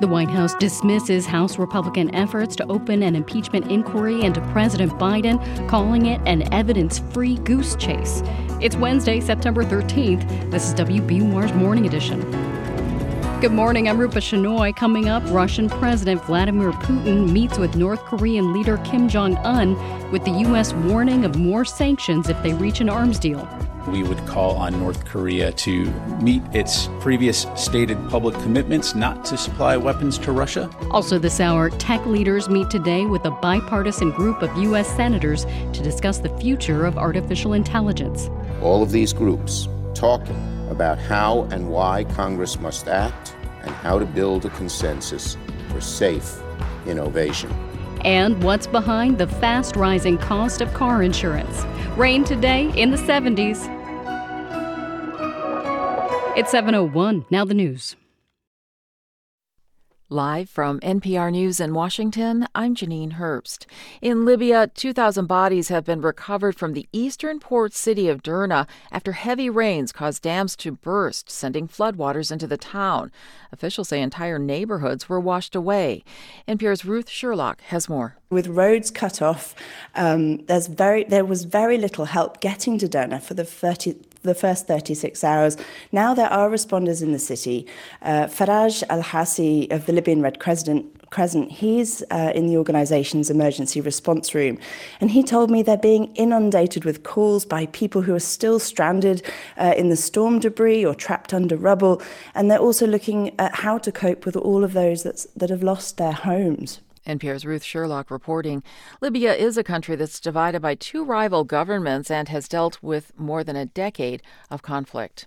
The White House dismisses House Republican efforts to open an impeachment inquiry into President Biden, calling it an evidence free goose chase. It's Wednesday, September 13th. This is WBUR's Morning Edition. Good morning. I'm Rupa Shenoy. Coming up, Russian President Vladimir Putin meets with North Korean leader Kim Jong un with the U.S. warning of more sanctions if they reach an arms deal we would call on North Korea to meet its previous stated public commitments not to supply weapons to Russia. Also, this hour, tech leaders meet today with a bipartisan group of U.S. senators to discuss the future of artificial intelligence. All of these groups talking about how and why Congress must act and how to build a consensus for safe innovation. And what's behind the fast rising cost of car insurance? Rain today in the 70s. It's 701. Now the news. Live from NPR News in Washington, I'm Janine Herbst. In Libya, 2,000 bodies have been recovered from the eastern port city of Derna after heavy rains caused dams to burst, sending floodwaters into the town. Officials say entire neighborhoods were washed away. NPR's Ruth Sherlock has more. With roads cut off, um, there's very, there was very little help getting to Derna for the 30, the first 36 hours. Now there are responders in the city. Uh, Faraj Al Hassi of the Libyan Red Crescent, Crescent he's uh, in the organization's emergency response room. And he told me they're being inundated with calls by people who are still stranded uh, in the storm debris or trapped under rubble. And they're also looking at how to cope with all of those that have lost their homes. NPR's Ruth Sherlock reporting Libya is a country that's divided by two rival governments and has dealt with more than a decade of conflict.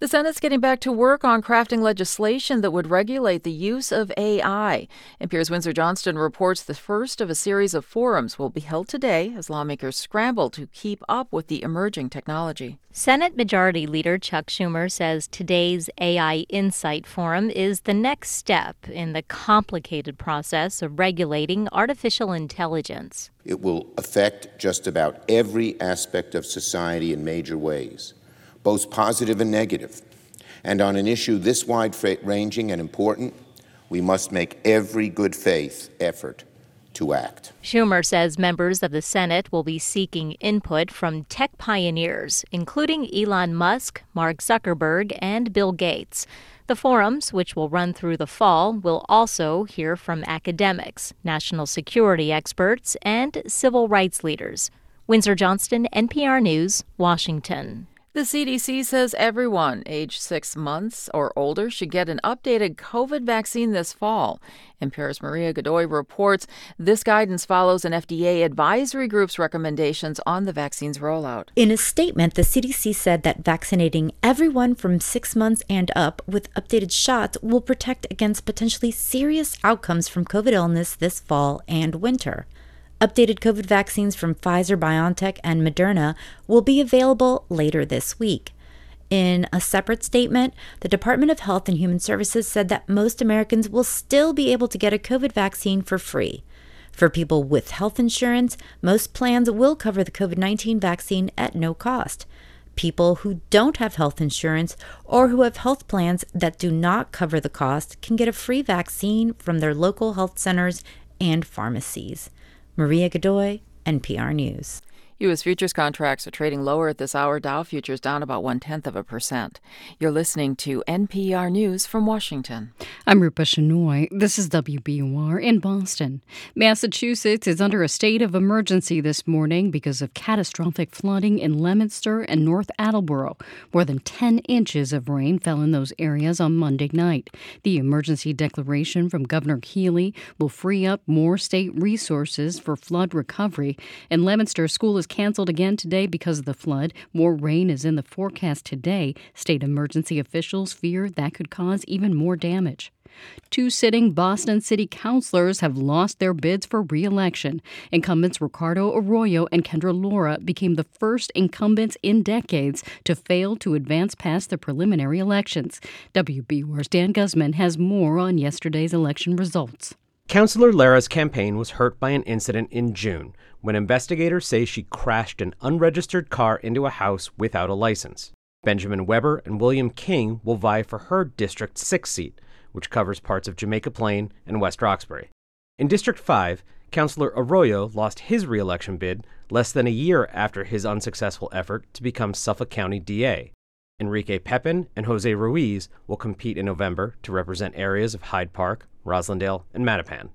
The Senate's getting back to work on crafting legislation that would regulate the use of AI. NPR's Windsor Johnston reports the first of a series of forums will be held today as lawmakers scramble to keep up with the emerging technology. Senate Majority Leader Chuck Schumer says today's AI Insight Forum is the next step in the complicated process of regulating artificial intelligence. It will affect just about every aspect of society in major ways both positive and negative. And on an issue this wide ranging and important, we must make every good faith effort to act. Schumer says members of the Senate will be seeking input from tech pioneers, including Elon Musk, Mark Zuckerberg, and Bill Gates. The forums, which will run through the fall, will also hear from academics, national security experts, and civil rights leaders. Windsor Johnston, NPR News, Washington. The CDC says everyone aged six months or older should get an updated COVID vaccine this fall. NPR's Maria Godoy reports this guidance follows an FDA advisory group's recommendations on the vaccine's rollout. In a statement, the CDC said that vaccinating everyone from six months and up with updated shots will protect against potentially serious outcomes from COVID illness this fall and winter. Updated COVID vaccines from Pfizer, BioNTech, and Moderna will be available later this week. In a separate statement, the Department of Health and Human Services said that most Americans will still be able to get a COVID vaccine for free. For people with health insurance, most plans will cover the COVID 19 vaccine at no cost. People who don't have health insurance or who have health plans that do not cover the cost can get a free vaccine from their local health centers and pharmacies. Maria Godoy, NPR News. U.S. futures contracts are trading lower at this hour. Dow futures down about one tenth of a percent. You're listening to NPR News from Washington. I'm Rupa Shenoy. This is WBUR in Boston. Massachusetts is under a state of emergency this morning because of catastrophic flooding in Leominster and North Attleboro. More than 10 inches of rain fell in those areas on Monday night. The emergency declaration from Governor Healey will free up more state resources for flood recovery. In Leominster, school is canceled again today because of the flood. More rain is in the forecast today. State emergency officials fear that could cause even more damage. Two sitting Boston City councilors have lost their bids for re-election. Incumbents Ricardo Arroyo and Kendra Lara became the first incumbents in decades to fail to advance past the preliminary elections. WBUR's Dan Guzman has more on yesterday's election results. Councilor Lara's campaign was hurt by an incident in June when investigators say she crashed an unregistered car into a house without a license. Benjamin Weber and William King will vie for her District 6 seat, which covers parts of Jamaica Plain and West Roxbury. In District 5, Councillor Arroyo lost his reelection bid less than a year after his unsuccessful effort to become Suffolk County DA. Enrique Pepin and Jose Ruiz will compete in November to represent areas of Hyde Park, Roslindale, and Mattapan.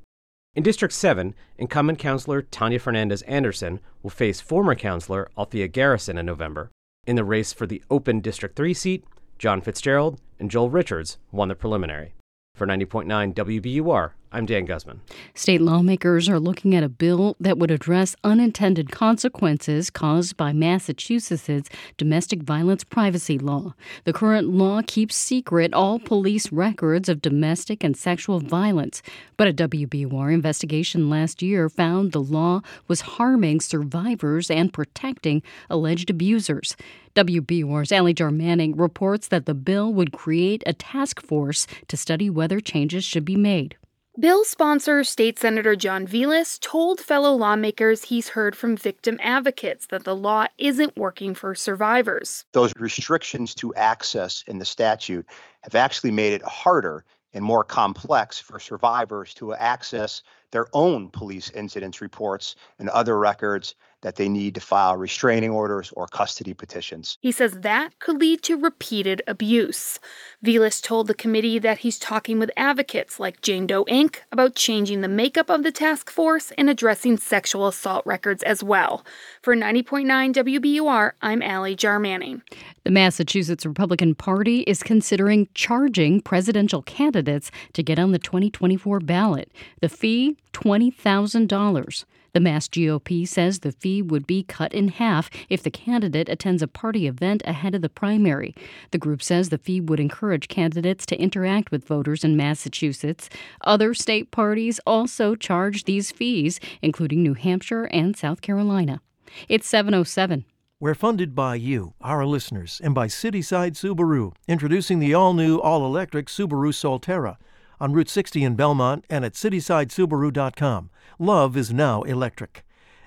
In District 7, incumbent councilor Tania Fernandes Anderson will face former councilor Althea Garrison in November. In the race for the open District 3 seat, John Fitzgerald and Joel Richards won the preliminary. For 90.9 WBUR, I'm Dan Guzman. State lawmakers are looking at a bill that would address unintended consequences caused by Massachusetts' domestic violence privacy law. The current law keeps secret all police records of domestic and sexual violence, but a WBUR investigation last year found the law was harming survivors and protecting alleged abusers. WBUR's Ally Jarmanning reports that the bill would create a task force to study whether changes should be made. Bill sponsor State Senator John Velis told fellow lawmakers he's heard from victim advocates that the law isn't working for survivors. Those restrictions to access in the statute have actually made it harder and more complex for survivors to access their own police incidents reports and other records that they need to file restraining orders or custody petitions. He says that could lead to repeated abuse. Velis told the committee that he's talking with advocates like Jane Doe Inc. about changing the makeup of the task force and addressing sexual assault records as well. For 90.9 WBUR, I'm Ally Jarmanning. The Massachusetts Republican Party is considering charging presidential candidates to get on the 2024 ballot. The fee, $20,000. The Mass GOP says the fee would be cut in half if the candidate attends a party event ahead of the primary. The group says the fee would encourage candidates to interact with voters in Massachusetts. Other state parties also charge these fees, including New Hampshire and South Carolina. It's 707. We're funded by you, our listeners, and by Cityside Subaru, introducing the all new, all electric Subaru Solterra on Route 60 in Belmont and at citysidesubaru.com. Love is now electric.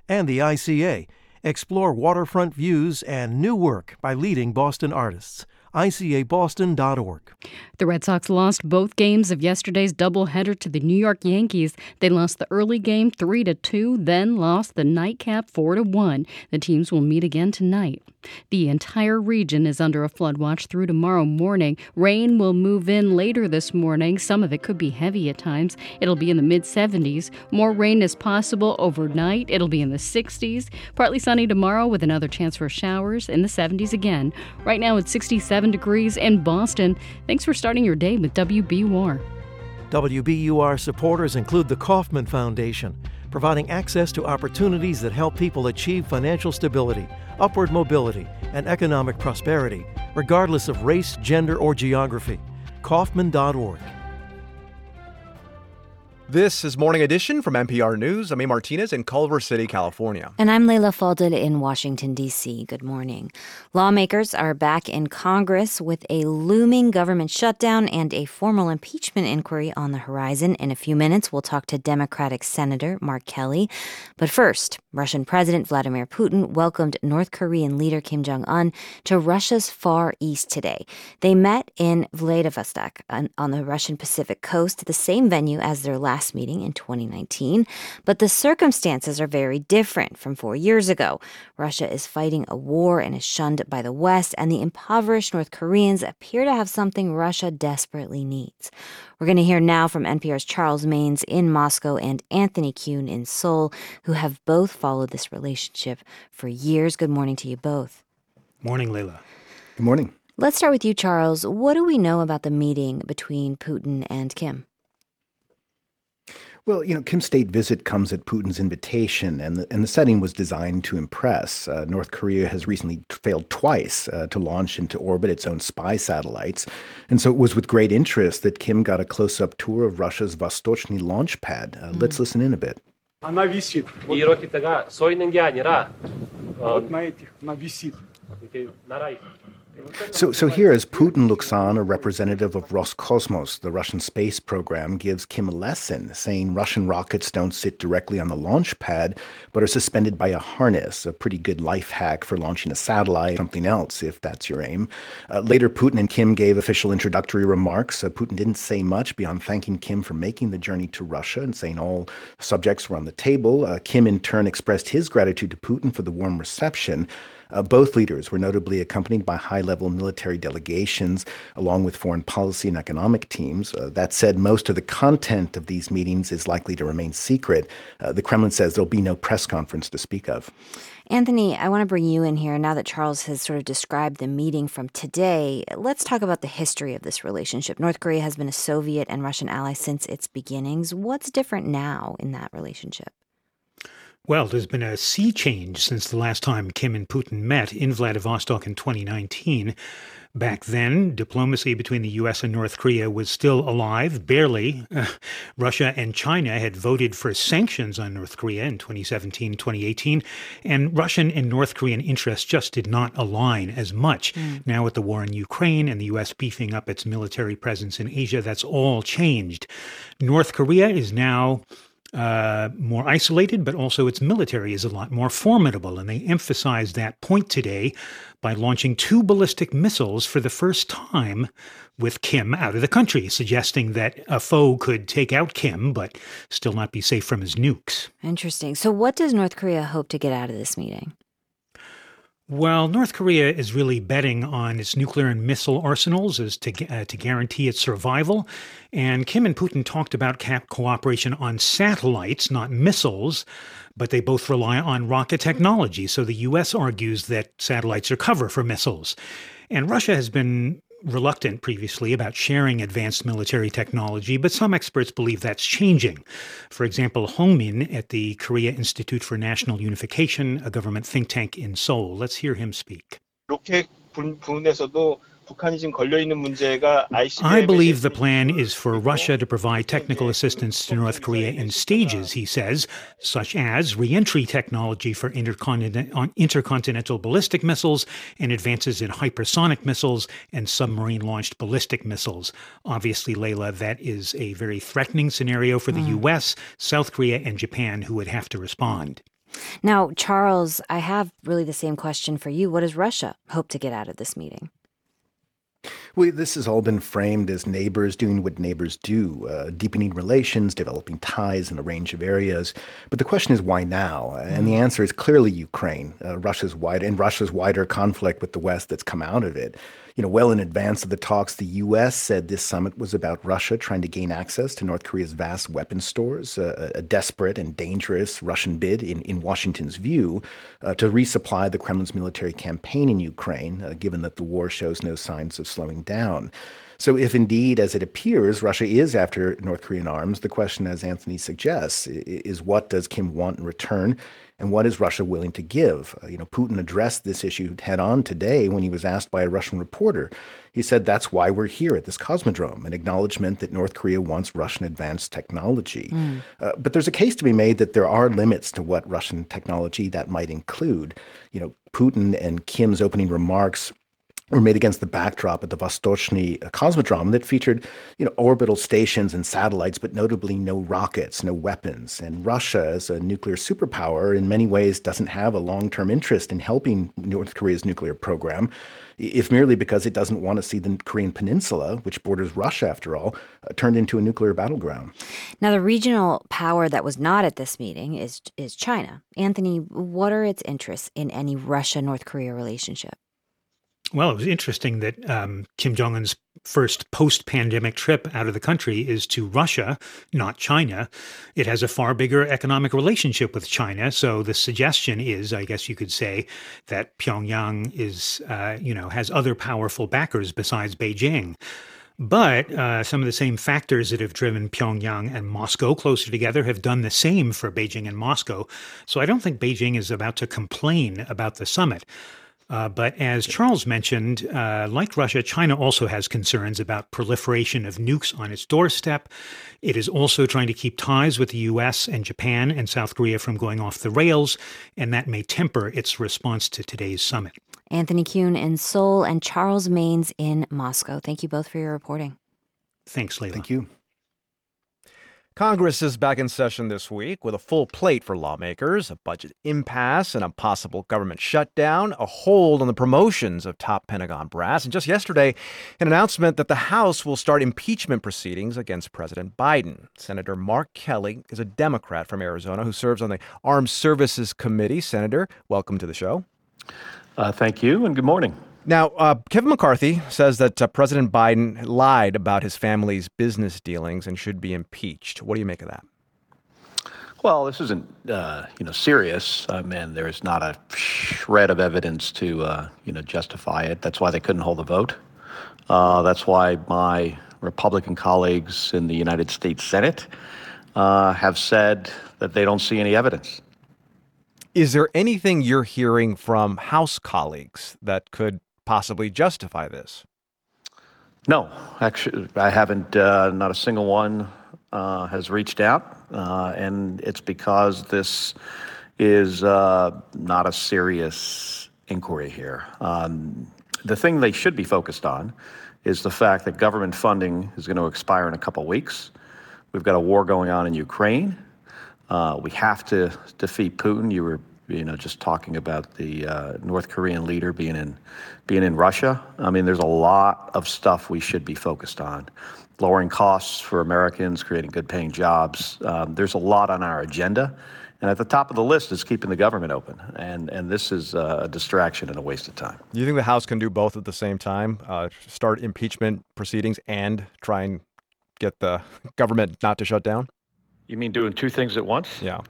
And the ICA. Explore waterfront views and new work by leading Boston artists icaboston.org. The Red Sox lost both games of yesterday's doubleheader to the New York Yankees. They lost the early game 3 to 2, then lost the nightcap 4 to 1. The teams will meet again tonight. The entire region is under a flood watch through tomorrow morning. Rain will move in later this morning. Some of it could be heavy at times. It'll be in the mid 70s. More rain is possible overnight. It'll be in the 60s. Partly sunny tomorrow with another chance for showers in the 70s again. Right now it's 67 degrees in Boston. Thanks for starting your day with WBUR. WBUR supporters include the Kauffman Foundation, providing access to opportunities that help people achieve financial stability, upward mobility, and economic prosperity, regardless of race, gender, or geography. Kauffman.org. This is Morning Edition from NPR News. I'm A. Martinez in Culver City, California. And I'm Leila Fadel in Washington, D.C. Good morning. Lawmakers are back in Congress with a looming government shutdown and a formal impeachment inquiry on the horizon. In a few minutes, we'll talk to Democratic Senator Mark Kelly. But first, Russian President Vladimir Putin welcomed North Korean leader Kim Jong un to Russia's Far East today. They met in Vladivostok on, on the Russian Pacific coast, the same venue as their last last meeting in 2019, but the circumstances are very different from four years ago. Russia is fighting a war and is shunned by the West, and the impoverished North Koreans appear to have something Russia desperately needs. We're going to hear now from NPR's Charles Maynes in Moscow and Anthony Kuhn in Seoul, who have both followed this relationship for years. Good morning to you both. Morning, Leila. Good morning. Let's start with you, Charles. What do we know about the meeting between Putin and Kim? Well, you know, Kim's state visit comes at Putin's invitation, and the, and the setting was designed to impress. Uh, North Korea has recently failed twice uh, to launch into orbit its own spy satellites. And so it was with great interest that Kim got a close up tour of Russia's Vostochny launch pad. Uh, mm. Let's listen in a bit. Она висит. И ракета сойнен генера. Вот на этих, она висит. So, so here, as Putin looks on, a representative of Roscosmos, the Russian space program, gives Kim a lesson, saying Russian rockets don't sit directly on the launch pad, but are suspended by a harness, a pretty good life hack for launching a satellite, something else, if that's your aim. Uh, later, Putin and Kim gave official introductory remarks. Uh, Putin didn't say much beyond thanking Kim for making the journey to Russia and saying all subjects were on the table. Uh, Kim, in turn, expressed his gratitude to Putin for the warm reception. Uh, both leaders were notably accompanied by high level military delegations, along with foreign policy and economic teams. Uh, that said, most of the content of these meetings is likely to remain secret. Uh, the Kremlin says there'll be no press conference to speak of. Anthony, I want to bring you in here now that Charles has sort of described the meeting from today. Let's talk about the history of this relationship. North Korea has been a Soviet and Russian ally since its beginnings. What's different now in that relationship? Well, there's been a sea change since the last time Kim and Putin met in Vladivostok in 2019. Back then, diplomacy between the U.S. and North Korea was still alive, barely. Uh, Russia and China had voted for sanctions on North Korea in 2017 2018, and Russian and North Korean interests just did not align as much. Mm. Now, with the war in Ukraine and the U.S. beefing up its military presence in Asia, that's all changed. North Korea is now uh, more isolated, but also its military is a lot more formidable. And they emphasized that point today by launching two ballistic missiles for the first time with Kim out of the country, suggesting that a foe could take out Kim, but still not be safe from his nukes. Interesting. So, what does North Korea hope to get out of this meeting? Well, North Korea is really betting on its nuclear and missile arsenals as to, uh, to guarantee its survival. And Kim and Putin talked about cap cooperation on satellites, not missiles, but they both rely on rocket technology. So the U.S. argues that satellites are cover for missiles. And Russia has been reluctant previously about sharing advanced military technology, but some experts believe that's changing. For example, Hong Min at the Korea Institute for National Unification, a government think tank in Seoul. Let's hear him speak. I believe the plan is for Russia to provide technical assistance to North Korea in stages, he says, such as reentry technology for intercontinental ballistic missiles and advances in hypersonic missiles and submarine launched ballistic missiles. Obviously, Leila, that is a very threatening scenario for the mm. U.S., South Korea, and Japan, who would have to respond. Now, Charles, I have really the same question for you. What does Russia hope to get out of this meeting? Well, this has all been framed as neighbors doing what neighbors do, uh, deepening relations, developing ties in a range of areas. But the question is, why now? And the mm. answer is clearly Ukraine, uh, Russia's wide and Russia's wider conflict with the West that's come out of it you know, well in advance of the talks, the U.S. said this summit was about Russia trying to gain access to North Korea's vast weapons stores, uh, a desperate and dangerous Russian bid, in, in Washington's view, uh, to resupply the Kremlin's military campaign in Ukraine, uh, given that the war shows no signs of slowing down. So, if indeed, as it appears, Russia is after North Korean arms, the question, as Anthony suggests, is what does Kim want in return? And what is Russia willing to give? Uh, you know, Putin addressed this issue head on today when he was asked by a Russian reporter. He said that's why we're here at this cosmodrome, an acknowledgement that North Korea wants Russian advanced technology. Mm. Uh, but there's a case to be made that there are limits to what Russian technology that might include. You know, Putin and Kim's opening remarks were made against the backdrop of the Vostochny Cosmodrome that featured, you know, orbital stations and satellites, but notably no rockets, no weapons. And Russia, as a nuclear superpower, in many ways doesn't have a long-term interest in helping North Korea's nuclear program, if merely because it doesn't want to see the Korean Peninsula, which borders Russia after all, uh, turned into a nuclear battleground. Now, the regional power that was not at this meeting is is China. Anthony, what are its interests in any Russia-North Korea relationship? Well, it was interesting that um, Kim Jong un's first post pandemic trip out of the country is to Russia, not China. It has a far bigger economic relationship with China. So the suggestion is, I guess you could say, that Pyongyang is, uh, you know, has other powerful backers besides Beijing. But uh, some of the same factors that have driven Pyongyang and Moscow closer together have done the same for Beijing and Moscow. So I don't think Beijing is about to complain about the summit. Uh, but as Charles mentioned, uh, like Russia, China also has concerns about proliferation of nukes on its doorstep. It is also trying to keep ties with the US and Japan and South Korea from going off the rails, and that may temper its response to today's summit. Anthony Kuhn in Seoul, and Charles Maynes in Moscow. Thank you both for your reporting. Thanks, Leila. Thank you. Congress is back in session this week with a full plate for lawmakers, a budget impasse and a possible government shutdown, a hold on the promotions of top Pentagon brass, and just yesterday, an announcement that the House will start impeachment proceedings against President Biden. Senator Mark Kelly is a Democrat from Arizona who serves on the Armed Services Committee. Senator, welcome to the show. Uh, thank you, and good morning. Now, uh, Kevin McCarthy says that uh, President Biden lied about his family's business dealings and should be impeached. What do you make of that? Well, this isn't, uh, you know, serious. I mean, there's not a shred of evidence to, uh, you know, justify it. That's why they couldn't hold the vote. Uh, that's why my Republican colleagues in the United States Senate uh, have said that they don't see any evidence. Is there anything you're hearing from House colleagues that could possibly justify this? No, actually, I haven't. Uh, not a single one uh, has reached out, uh, and it's because this is uh, not a serious inquiry here. Um, the thing they should be focused on is the fact that government funding is going to expire in a couple weeks. We've got a war going on in Ukraine. Uh, we have to defeat Putin. You were you know, just talking about the uh, North Korean leader being in being in Russia. I mean, there's a lot of stuff we should be focused on. Lowering costs for Americans, creating good paying jobs. Um, there's a lot on our agenda. And at the top of the list is keeping the government open. And, and this is a distraction and a waste of time. Do you think the House can do both at the same time? Uh, start impeachment proceedings and try and get the government not to shut down? You mean doing two things at once? Yeah.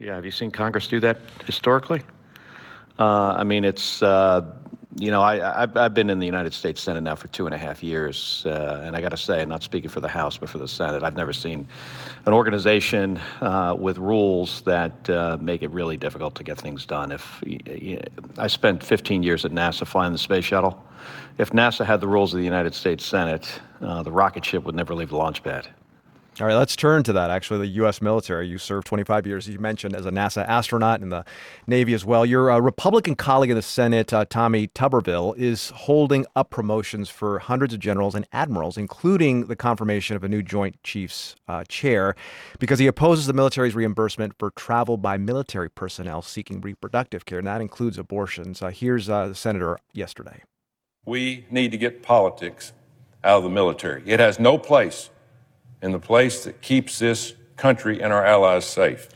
Yeah, have you seen Congress do that historically? Uh, I mean, it's, uh, you know, I, I've, I've been in the United States Senate now for two and a half years, uh, and I got to say, I'm not speaking for the House, but for the Senate, I've never seen an organization uh, with rules that uh, make it really difficult to get things done. If I spent 15 years at NASA flying the space shuttle, if NASA had the rules of the United States Senate, uh, the rocket ship would never leave the launch pad. All right, let's turn to that. Actually, the U.S. military. You served 25 years, you mentioned, as a NASA astronaut in the Navy as well. Your uh, Republican colleague in the Senate, uh, Tommy Tuberville, is holding up promotions for hundreds of generals and admirals, including the confirmation of a new Joint Chiefs uh, chair, because he opposes the military's reimbursement for travel by military personnel seeking reproductive care, and that includes abortions. Uh, here's uh, the senator yesterday. We need to get politics out of the military. It has no place in the place that keeps this country and our allies safe.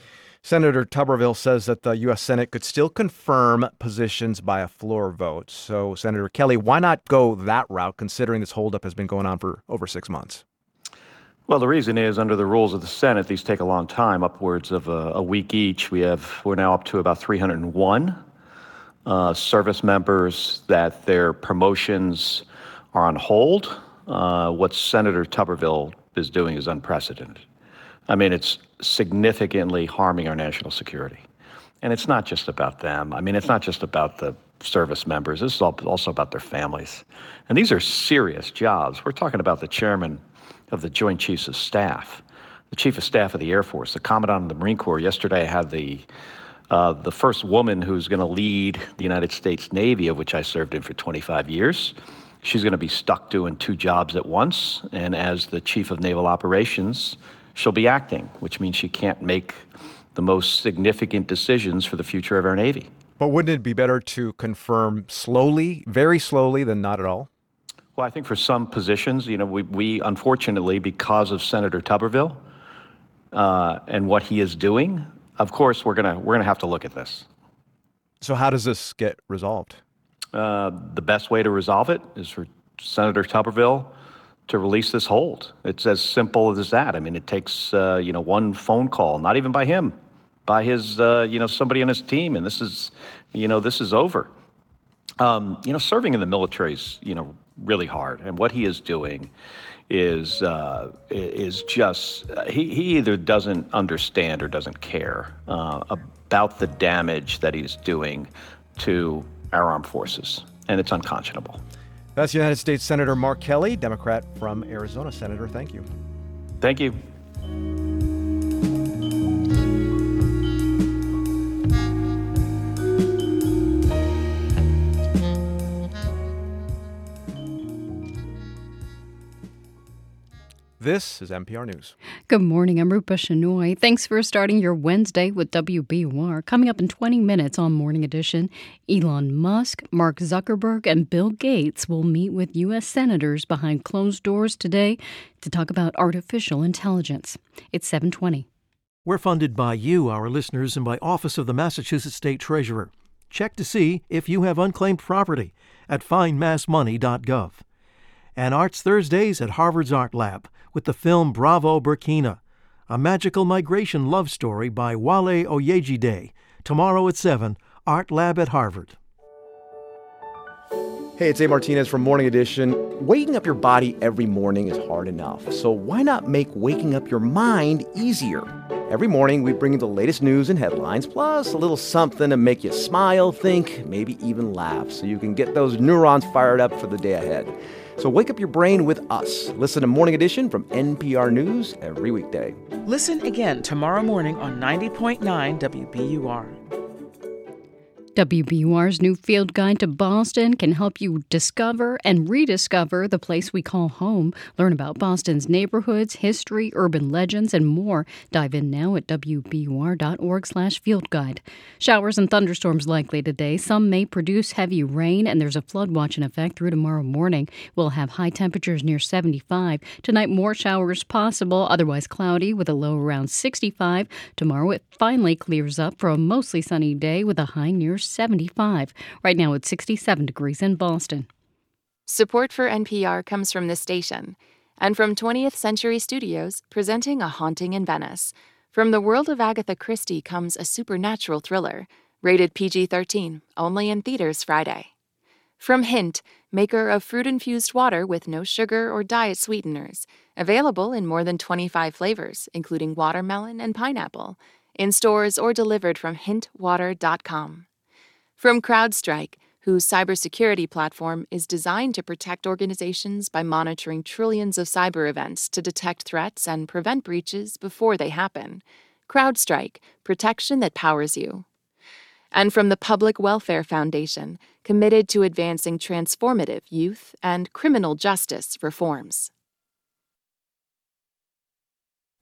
Senator Tuberville says that the U.S. Senate could still confirm positions by a floor vote. So, Senator Kelly, why not go that route, considering this holdup has been going on for over six months? Well, the reason is under the rules of the Senate, these take a long time, upwards of a, a week each. We have we're now up to about 301 uh, service members that their promotions are on hold. Uh, what Senator Tuberville is doing is unprecedented. I mean, it's significantly harming our national security. And it's not just about them. I mean, it's not just about the service members. This is also about their families. And these are serious jobs. We're talking about the chairman of the Joint Chiefs of Staff, the Chief of Staff of the Air Force, the Commandant of the Marine Corps. Yesterday, I had the uh, the first woman who's going to lead the United States Navy, of which I served in for 25 years. She's going to be stuck doing two jobs at once. And as the chief of naval operations, she'll be acting, which means she can't make the most significant decisions for the future of our Navy. But wouldn't it be better to confirm slowly, very slowly, than not at all? Well, I think for some positions, you know, we, we unfortunately, because of Senator Tuberville uh, and what he is doing, of course, we're gonna we're gonna have to look at this. So, how does this get resolved? Uh, the best way to resolve it is for Senator Tuberville to release this hold. It's as simple as that. I mean, it takes uh, you know one phone call, not even by him, by his uh, you know somebody on his team, and this is you know this is over. Um, you know, serving in the military is you know really hard, and what he is doing is uh, is just he, he either doesn't understand or doesn't care uh, about the damage that he's doing to our armed forces, and it's unconscionable. That's United States Senator Mark Kelly, Democrat from Arizona. Senator, thank you. Thank you. This is NPR News. Good morning. I'm Rupa Shenoy. Thanks for starting your Wednesday with WBUR. Coming up in 20 minutes on Morning Edition, Elon Musk, Mark Zuckerberg, and Bill Gates will meet with U.S. senators behind closed doors today to talk about artificial intelligence. It's 720. We're funded by you, our listeners, and by Office of the Massachusetts State Treasurer. Check to see if you have unclaimed property at findmassmoney.gov. And Arts Thursdays at Harvard's Art Lab with the film Bravo Burkina, a magical migration love story by Wale Oyejide. Tomorrow at 7, Art Lab at Harvard. Hey, it's A. Martinez from Morning Edition. Waking up your body every morning is hard enough, so why not make waking up your mind easier? Every morning, we bring you the latest news and headlines, plus a little something to make you smile, think, maybe even laugh, so you can get those neurons fired up for the day ahead. So wake up your brain with us. Listen to Morning Edition from NPR News every weekday. Listen again tomorrow morning on 90.9 WBUR. WBUR's new field guide to Boston can help you discover and rediscover the place we call home. Learn about Boston's neighborhoods, history, urban legends, and more. Dive in now at wbur.org/fieldguide. Showers and thunderstorms likely today. Some may produce heavy rain, and there's a flood watch in effect through tomorrow morning. We'll have high temperatures near 75. Tonight, more showers possible, otherwise cloudy with a low around 65. Tomorrow, it finally clears up for a mostly sunny day with a high near 75. Right now it's 67 degrees in Boston. Support for NPR comes from the station and from 20th Century Studios presenting A Haunting in Venice. From the world of Agatha Christie comes a supernatural thriller, rated PG 13, only in theaters Friday. From Hint, maker of fruit infused water with no sugar or diet sweeteners, available in more than 25 flavors, including watermelon and pineapple, in stores or delivered from hintwater.com. From CrowdStrike, whose cybersecurity platform is designed to protect organizations by monitoring trillions of cyber events to detect threats and prevent breaches before they happen. CrowdStrike, protection that powers you. And from the Public Welfare Foundation, committed to advancing transformative youth and criminal justice reforms.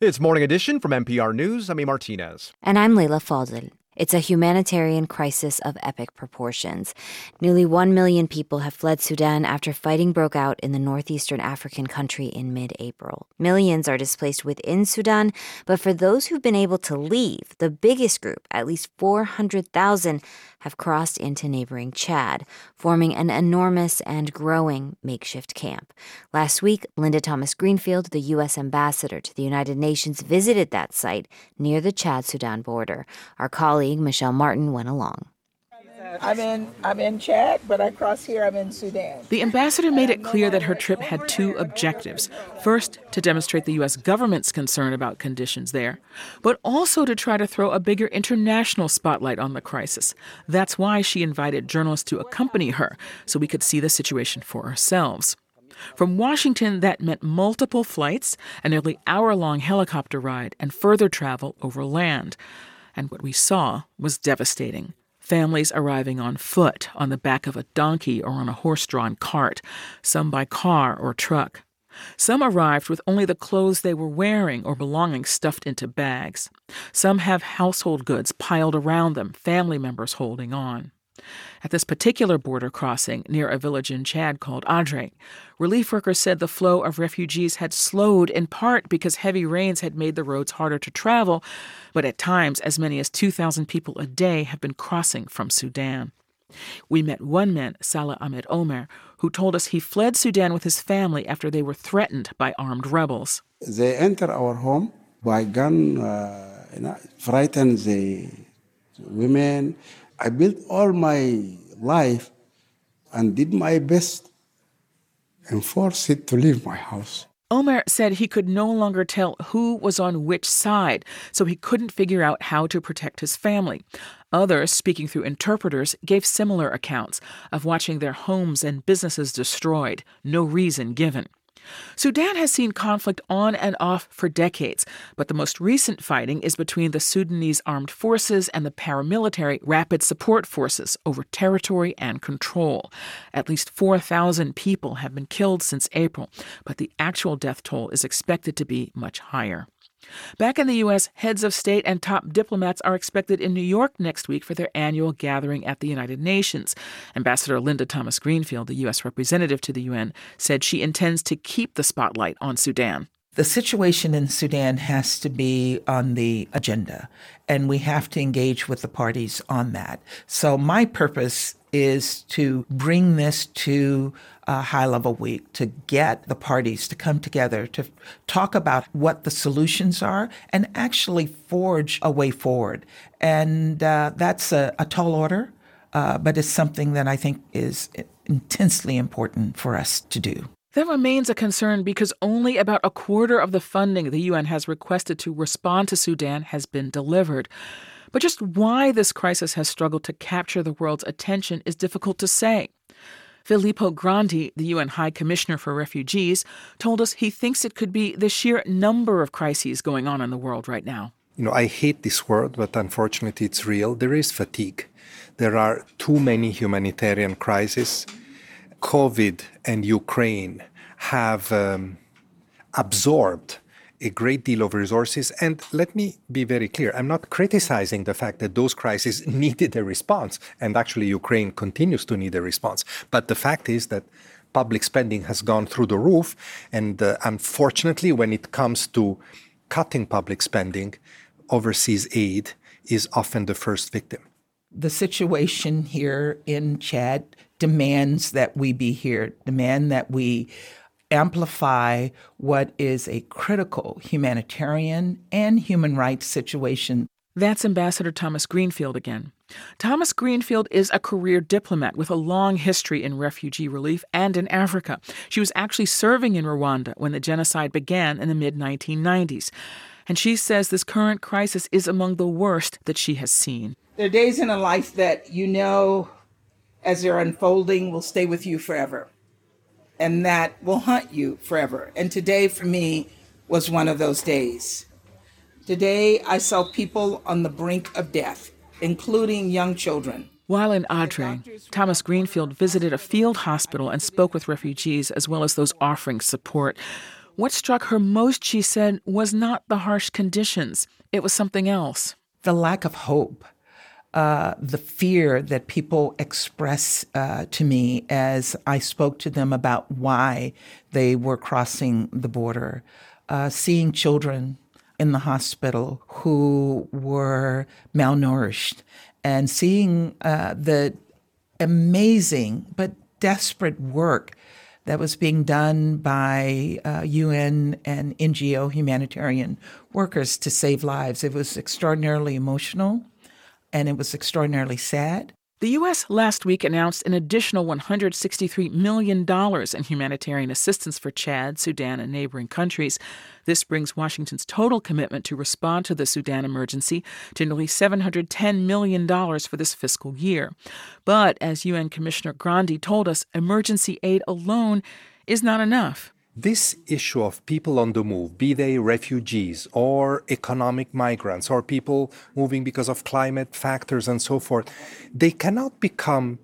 It's Morning Edition from NPR News. I'm E. Martinez. And I'm Leila Fadel. It's a humanitarian crisis of epic proportions. Nearly 1 million people have fled Sudan after fighting broke out in the northeastern African country in mid April. Millions are displaced within Sudan, but for those who've been able to leave, the biggest group, at least 400,000, have crossed into neighboring Chad, forming an enormous and growing makeshift camp. Last week, Linda Thomas Greenfield, the U.S. ambassador to the United Nations, visited that site near the Chad Sudan border. Our colleague, Michelle Martin, went along. I'm in I'm in Chad, but I cross here. I'm in Sudan. The ambassador made it clear that her trip had two objectives. First, to demonstrate the US government's concern about conditions there, but also to try to throw a bigger international spotlight on the crisis. That's why she invited journalists to accompany her so we could see the situation for ourselves. From Washington, that meant multiple flights, a nearly hour long helicopter ride, and further travel over land. And what we saw was devastating families arriving on foot, on the back of a donkey, or on a horse drawn cart, some by car or truck. Some arrived with only the clothes they were wearing or belongings stuffed into bags. Some have household goods piled around them, family members holding on. At this particular border crossing near a village in Chad called Adre, relief workers said the flow of refugees had slowed in part because heavy rains had made the roads harder to travel, but at times as many as 2,000 people a day have been crossing from Sudan. We met one man, Salah Ahmed Omer, who told us he fled Sudan with his family after they were threatened by armed rebels. They enter our home by gun, uh, frighten the women. I built all my life and did my best and forced it to leave my house. Omer said he could no longer tell who was on which side, so he couldn't figure out how to protect his family. Others, speaking through interpreters, gave similar accounts of watching their homes and businesses destroyed, no reason given. Sudan has seen conflict on and off for decades, but the most recent fighting is between the Sudanese armed forces and the paramilitary Rapid Support Forces over territory and control. At least 4,000 people have been killed since April, but the actual death toll is expected to be much higher. Back in the U.S., heads of state and top diplomats are expected in New York next week for their annual gathering at the United Nations. Ambassador Linda Thomas Greenfield, the U.S. representative to the UN, said she intends to keep the spotlight on Sudan. The situation in Sudan has to be on the agenda, and we have to engage with the parties on that. So, my purpose is to bring this to a high level week to get the parties to come together to talk about what the solutions are and actually forge a way forward. And uh, that's a, a, tall order, uh, but it's something that I think is intensely important for us to do. That remains a concern because only about a quarter of the funding the UN has requested to respond to Sudan has been delivered. But just why this crisis has struggled to capture the world's attention is difficult to say. Filippo Grandi, the UN High Commissioner for Refugees, told us he thinks it could be the sheer number of crises going on in the world right now. You know, I hate this word, but unfortunately it's real. There is fatigue. There are too many humanitarian crises. COVID and Ukraine have um, absorbed a great deal of resources. And let me be very clear I'm not criticizing the fact that those crises needed a response. And actually, Ukraine continues to need a response. But the fact is that public spending has gone through the roof. And uh, unfortunately, when it comes to cutting public spending, overseas aid is often the first victim. The situation here in Chad demands that we be here, demand that we amplify what is a critical humanitarian and human rights situation. That's Ambassador Thomas Greenfield again. Thomas Greenfield is a career diplomat with a long history in refugee relief and in Africa. She was actually serving in Rwanda when the genocide began in the mid 1990s. And she says this current crisis is among the worst that she has seen. There are days in a life that you know, as they're unfolding, will stay with you forever and that will haunt you forever. And today, for me, was one of those days. Today, I saw people on the brink of death, including young children. While in Adre, Thomas Greenfield visited a field hospital and spoke with refugees as well as those offering support. What struck her most, she said, was not the harsh conditions, it was something else. The lack of hope uh, the fear that people express uh, to me as I spoke to them about why they were crossing the border, uh, seeing children in the hospital who were malnourished, and seeing uh, the amazing but desperate work that was being done by uh, UN and NGO humanitarian workers to save lives. It was extraordinarily emotional and it was extraordinarily sad. The U.S. last week announced an additional $163 million in humanitarian assistance for Chad, Sudan, and neighboring countries. This brings Washington's total commitment to respond to the Sudan emergency to nearly $710 million for this fiscal year. But as UN Commissioner Grandi told us, emergency aid alone is not enough. This issue of people on the move, be they refugees or economic migrants or people moving because of climate factors and so forth, they cannot become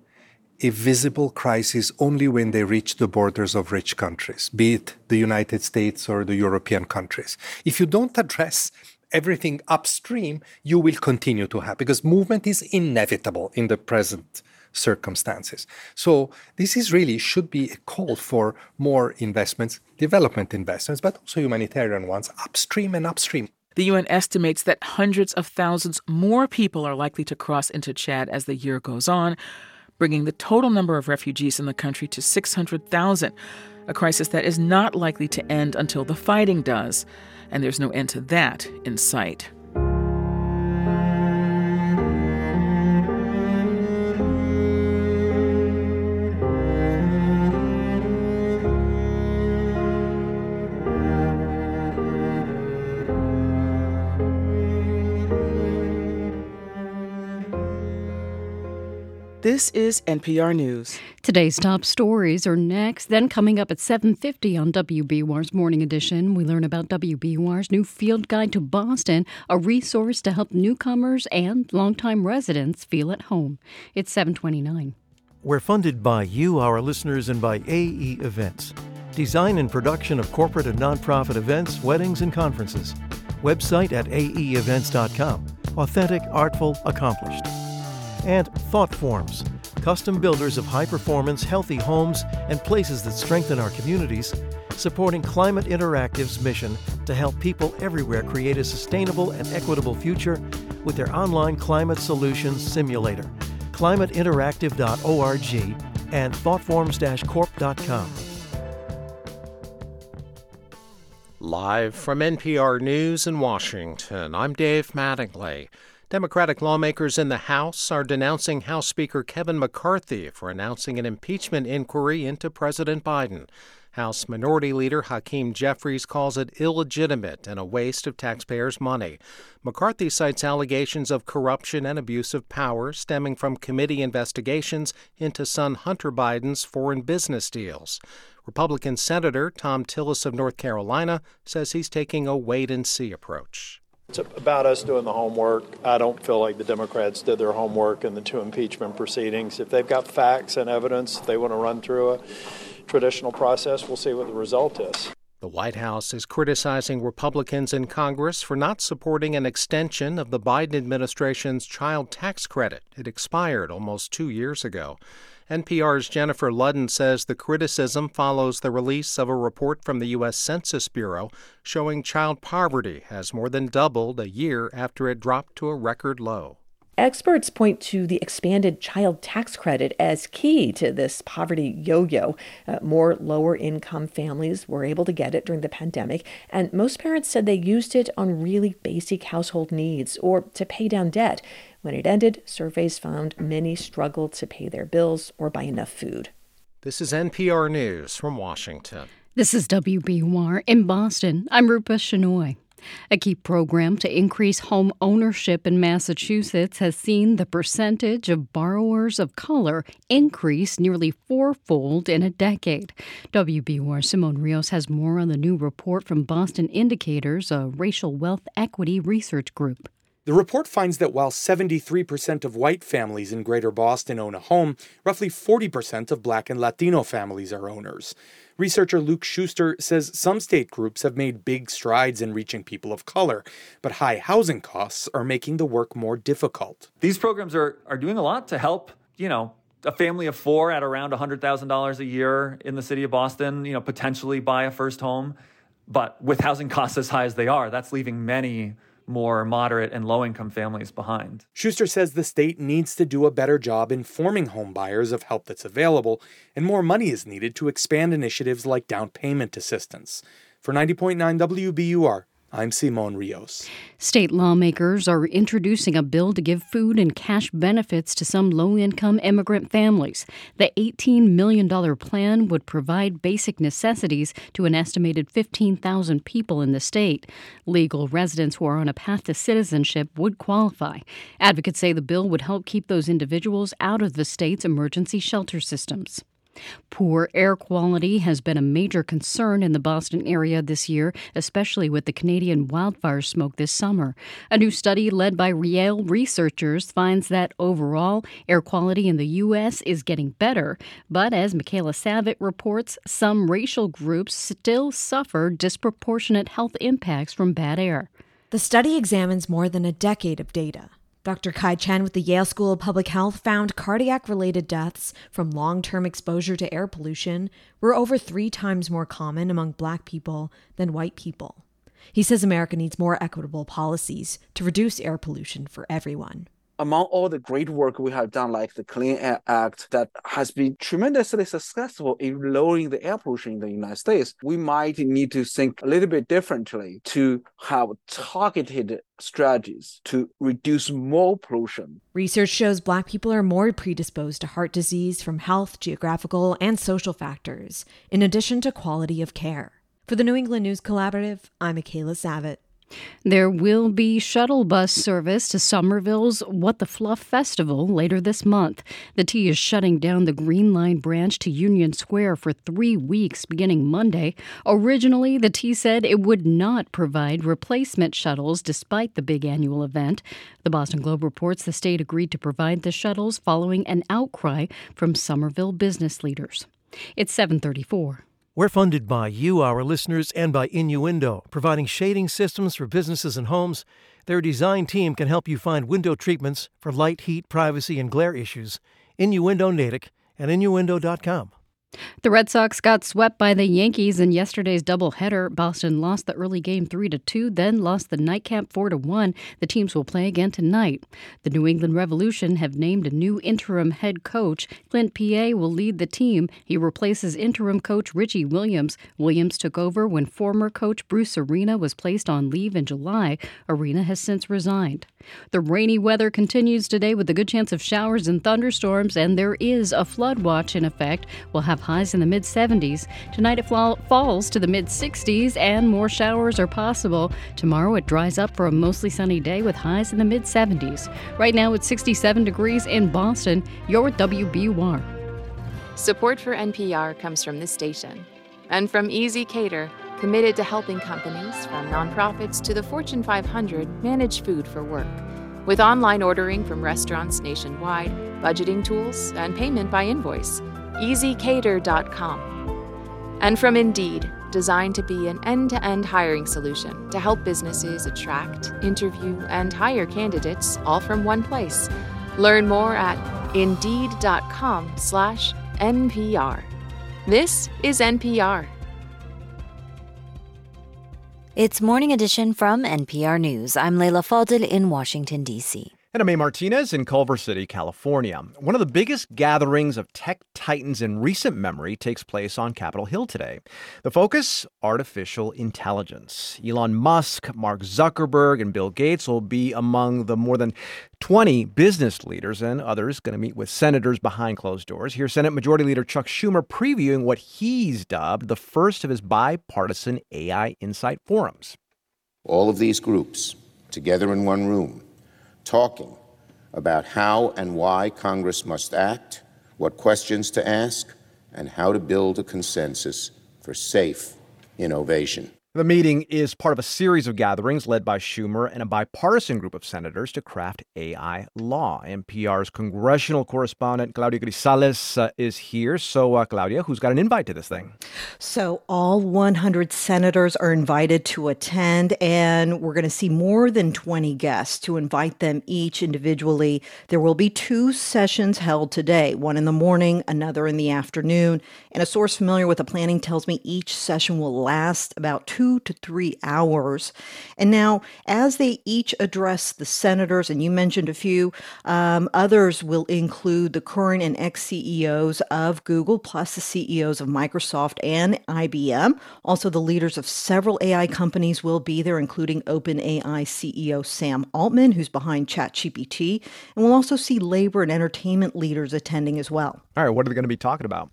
a visible crisis only when they reach the borders of rich countries, be it the United States or the European countries. If you don't address everything upstream, you will continue to have, because movement is inevitable in the present circumstances. So this is really should be a call for more investments, development investments, but also humanitarian ones, upstream and upstream. The UN estimates that hundreds of thousands more people are likely to cross into Chad as the year goes on, bringing the total number of refugees in the country to 600,000, a crisis that is not likely to end until the fighting does. And there's no end to that in sight. This is NPR News. Today's top stories are next. Then coming up at 7:50 on WBUR's Morning Edition, we learn about WBUR's new field guide to Boston, a resource to help newcomers and longtime residents feel at home. It's 729. We're funded by you, our listeners, and by AE Events. Design and production of corporate and nonprofit events, weddings, and conferences. Website at aeevents.com. Authentic, artful, accomplished. And Thought Forms, custom builders of high performance, healthy homes and places that strengthen our communities, supporting Climate Interactive's mission to help people everywhere create a sustainable and equitable future with their online climate solutions simulator. ClimateInteractive.org and thoughtforms-corp.com. Live from NPR News in Washington, I'm Dave Mattingly. Democratic lawmakers in the House are denouncing House Speaker Kevin McCarthy for announcing an impeachment inquiry into President Biden. House Minority Leader Hakeem Jeffries calls it illegitimate and a waste of taxpayers' money. McCarthy cites allegations of corruption and abuse of power stemming from committee investigations into son Hunter Biden's foreign business deals. Republican Senator Thom Tillis of North Carolina says he's taking a wait and see approach. It's about us doing the homework. I don't feel like the Democrats did their homework in the two impeachment proceedings. If they've got facts and evidence they want to run through a traditional process, we'll see what the result is. The White House is criticizing Republicans in Congress for not supporting an extension of the Biden administration's child tax credit. It expired almost two years ago. NPR's Jennifer Ludden says the criticism follows the release of a report from the U.S. Census Bureau showing child poverty has more than doubled a year after it dropped to a record low. Experts point to the expanded child tax credit as key to this poverty yo yo. Uh, more lower income families were able to get it during the pandemic, and most parents said they used it on really basic household needs or to pay down debt. When it ended, surveys found many struggled to pay their bills or buy enough food. This is NPR News from Washington. This is WBUR in Boston. I'm Rupa Shenoy. A key program to increase home ownership in Massachusetts has seen the percentage of borrowers of color increase nearly fourfold in a decade. WBUR Simon Rios has more on the new report from Boston Indicators, a racial wealth equity research group. The report finds that while 73% of white families in Greater Boston own a home, roughly 40% of black and Latino families are owners. Researcher Luke Schuster says some state groups have made big strides in reaching people of color, but high housing costs are making the work more difficult. These programs are, are doing a lot to help, you know, a family of four at around $100,000 a year in the city of Boston, you know, potentially buy a first home. But with housing costs as high as they are, that's leaving many more moderate and low income families behind. Schuster says the state needs to do a better job informing home buyers of help that's available, and more money is needed to expand initiatives like down payment assistance. For 90.9 WBUR, I'm Simon Rios. State lawmakers are introducing a bill to give food and cash benefits to some low income immigrant families. The $18 million plan would provide basic necessities to an estimated 15,000 people in the state. Legal residents who are on a path to citizenship would qualify. Advocates say the bill would help keep those individuals out of the state's emergency shelter systems. Poor air quality has been a major concern in the Boston area this year, especially with the Canadian wildfire smoke this summer. A new study led by Yale researchers finds that overall, air quality in the U.S. is getting better. But as Michaela Savitt reports, some racial groups still suffer disproportionate health impacts from bad air. The study examines more than a decade of data. Dr. Kai Chen with the Yale School of Public Health found cardiac related deaths from long term exposure to air pollution were over three times more common among black people than white people. He says America needs more equitable policies to reduce air pollution for everyone among all the great work we have done, like the Clean Air Act, that has been tremendously successful in lowering the air pollution in the United States, we might need to think a little bit differently to have targeted strategies to reduce more pollution. Research shows Black people are more predisposed to heart disease from health, geographical, and social factors, in addition to quality of care. For the New England News Collaborative, I'm Michaela Savitt. There will be shuttle bus service to Somerville's What the Fluff Festival later this month. The T is shutting down the Green Line branch to Union Square for three weeks beginning Monday. Originally, the T said it would not provide replacement shuttles despite the big annual event. The Boston Globe reports the state agreed to provide the shuttles following an outcry from Somerville business leaders. It's 734. We're funded by you, our listeners, and by Innuendo, providing shading systems for businesses and homes. Their design team can help you find window treatments for light, heat, privacy, and glare issues. Innuendo Natick and innuendo.com. The Red Sox got swept by the Yankees in yesterday's doubleheader. Boston lost the early game 3 to 2, then lost the nightcap 4 to 1. The teams will play again tonight. The New England Revolution have named a new interim head coach. Clint Peay will lead the team. He replaces interim coach Richie Williams. Williams took over when former coach Bruce Arena was placed on leave in July. Arena has since resigned. The rainy weather continues today with a good chance of showers and thunderstorms, and there is a flood watch in effect. We'll have highs in the mid 70s. Tonight it falls to the mid 60s, and more showers are possible. Tomorrow it dries up for a mostly sunny day with highs in the mid 70s. Right now it's 67 degrees in Boston. You're with WBUR. Support for NPR comes from this station and from ezCater, committed to helping companies, from nonprofits to the Fortune 500, manage food for work. With online ordering from restaurants nationwide, budgeting tools, and payment by invoice. ezCater.com. And from Indeed, designed to be an end to end hiring solution to help businesses attract, interview, and hire candidates all from one place. Learn more at Indeed.com/slash NPR. This is NPR. It's Morning Edition from NPR News. I'm Leila Fadel in Washington, D.C. And I'm A. Martinez in Culver City, California. One of the biggest gatherings of tech titans in recent memory takes place on Capitol Hill today. The focus artificial intelligence. Elon Musk, Mark Zuckerberg, and Bill Gates will be among the more than 20 business leaders and others going to meet with senators behind closed doors. Here's Senate Majority Leader Chuck Schumer previewing what he's dubbed the first of his bipartisan AI Insight forums. All of these groups together in one room talking about how and why Congress must act, what questions to ask, and how to build a consensus for safe innovation. The meeting is part of a series of gatherings led by Schumer and a bipartisan group of senators to craft AI law. NPR's congressional correspondent Claudia Grisales uh, is here. So, uh, Claudia, who's got an invite to this thing? So, all 100 senators are invited to attend, and we're going to see more than 20 guests to invite them each individually. There will be two sessions held today one in the morning, another in the afternoon. And a source familiar with the planning tells me each session will last about two two to three hours. And now, as they each address the senators, and you mentioned a few, um, others will include the current and ex CEOs of Google, plus the CEOs of Microsoft and IBM. Also, the leaders of several AI companies will be there, including OpenAI CEO Sam Altman, who's behind ChatGPT. And we'll also see labor and entertainment leaders attending as well. All right, what are they going to be talking about?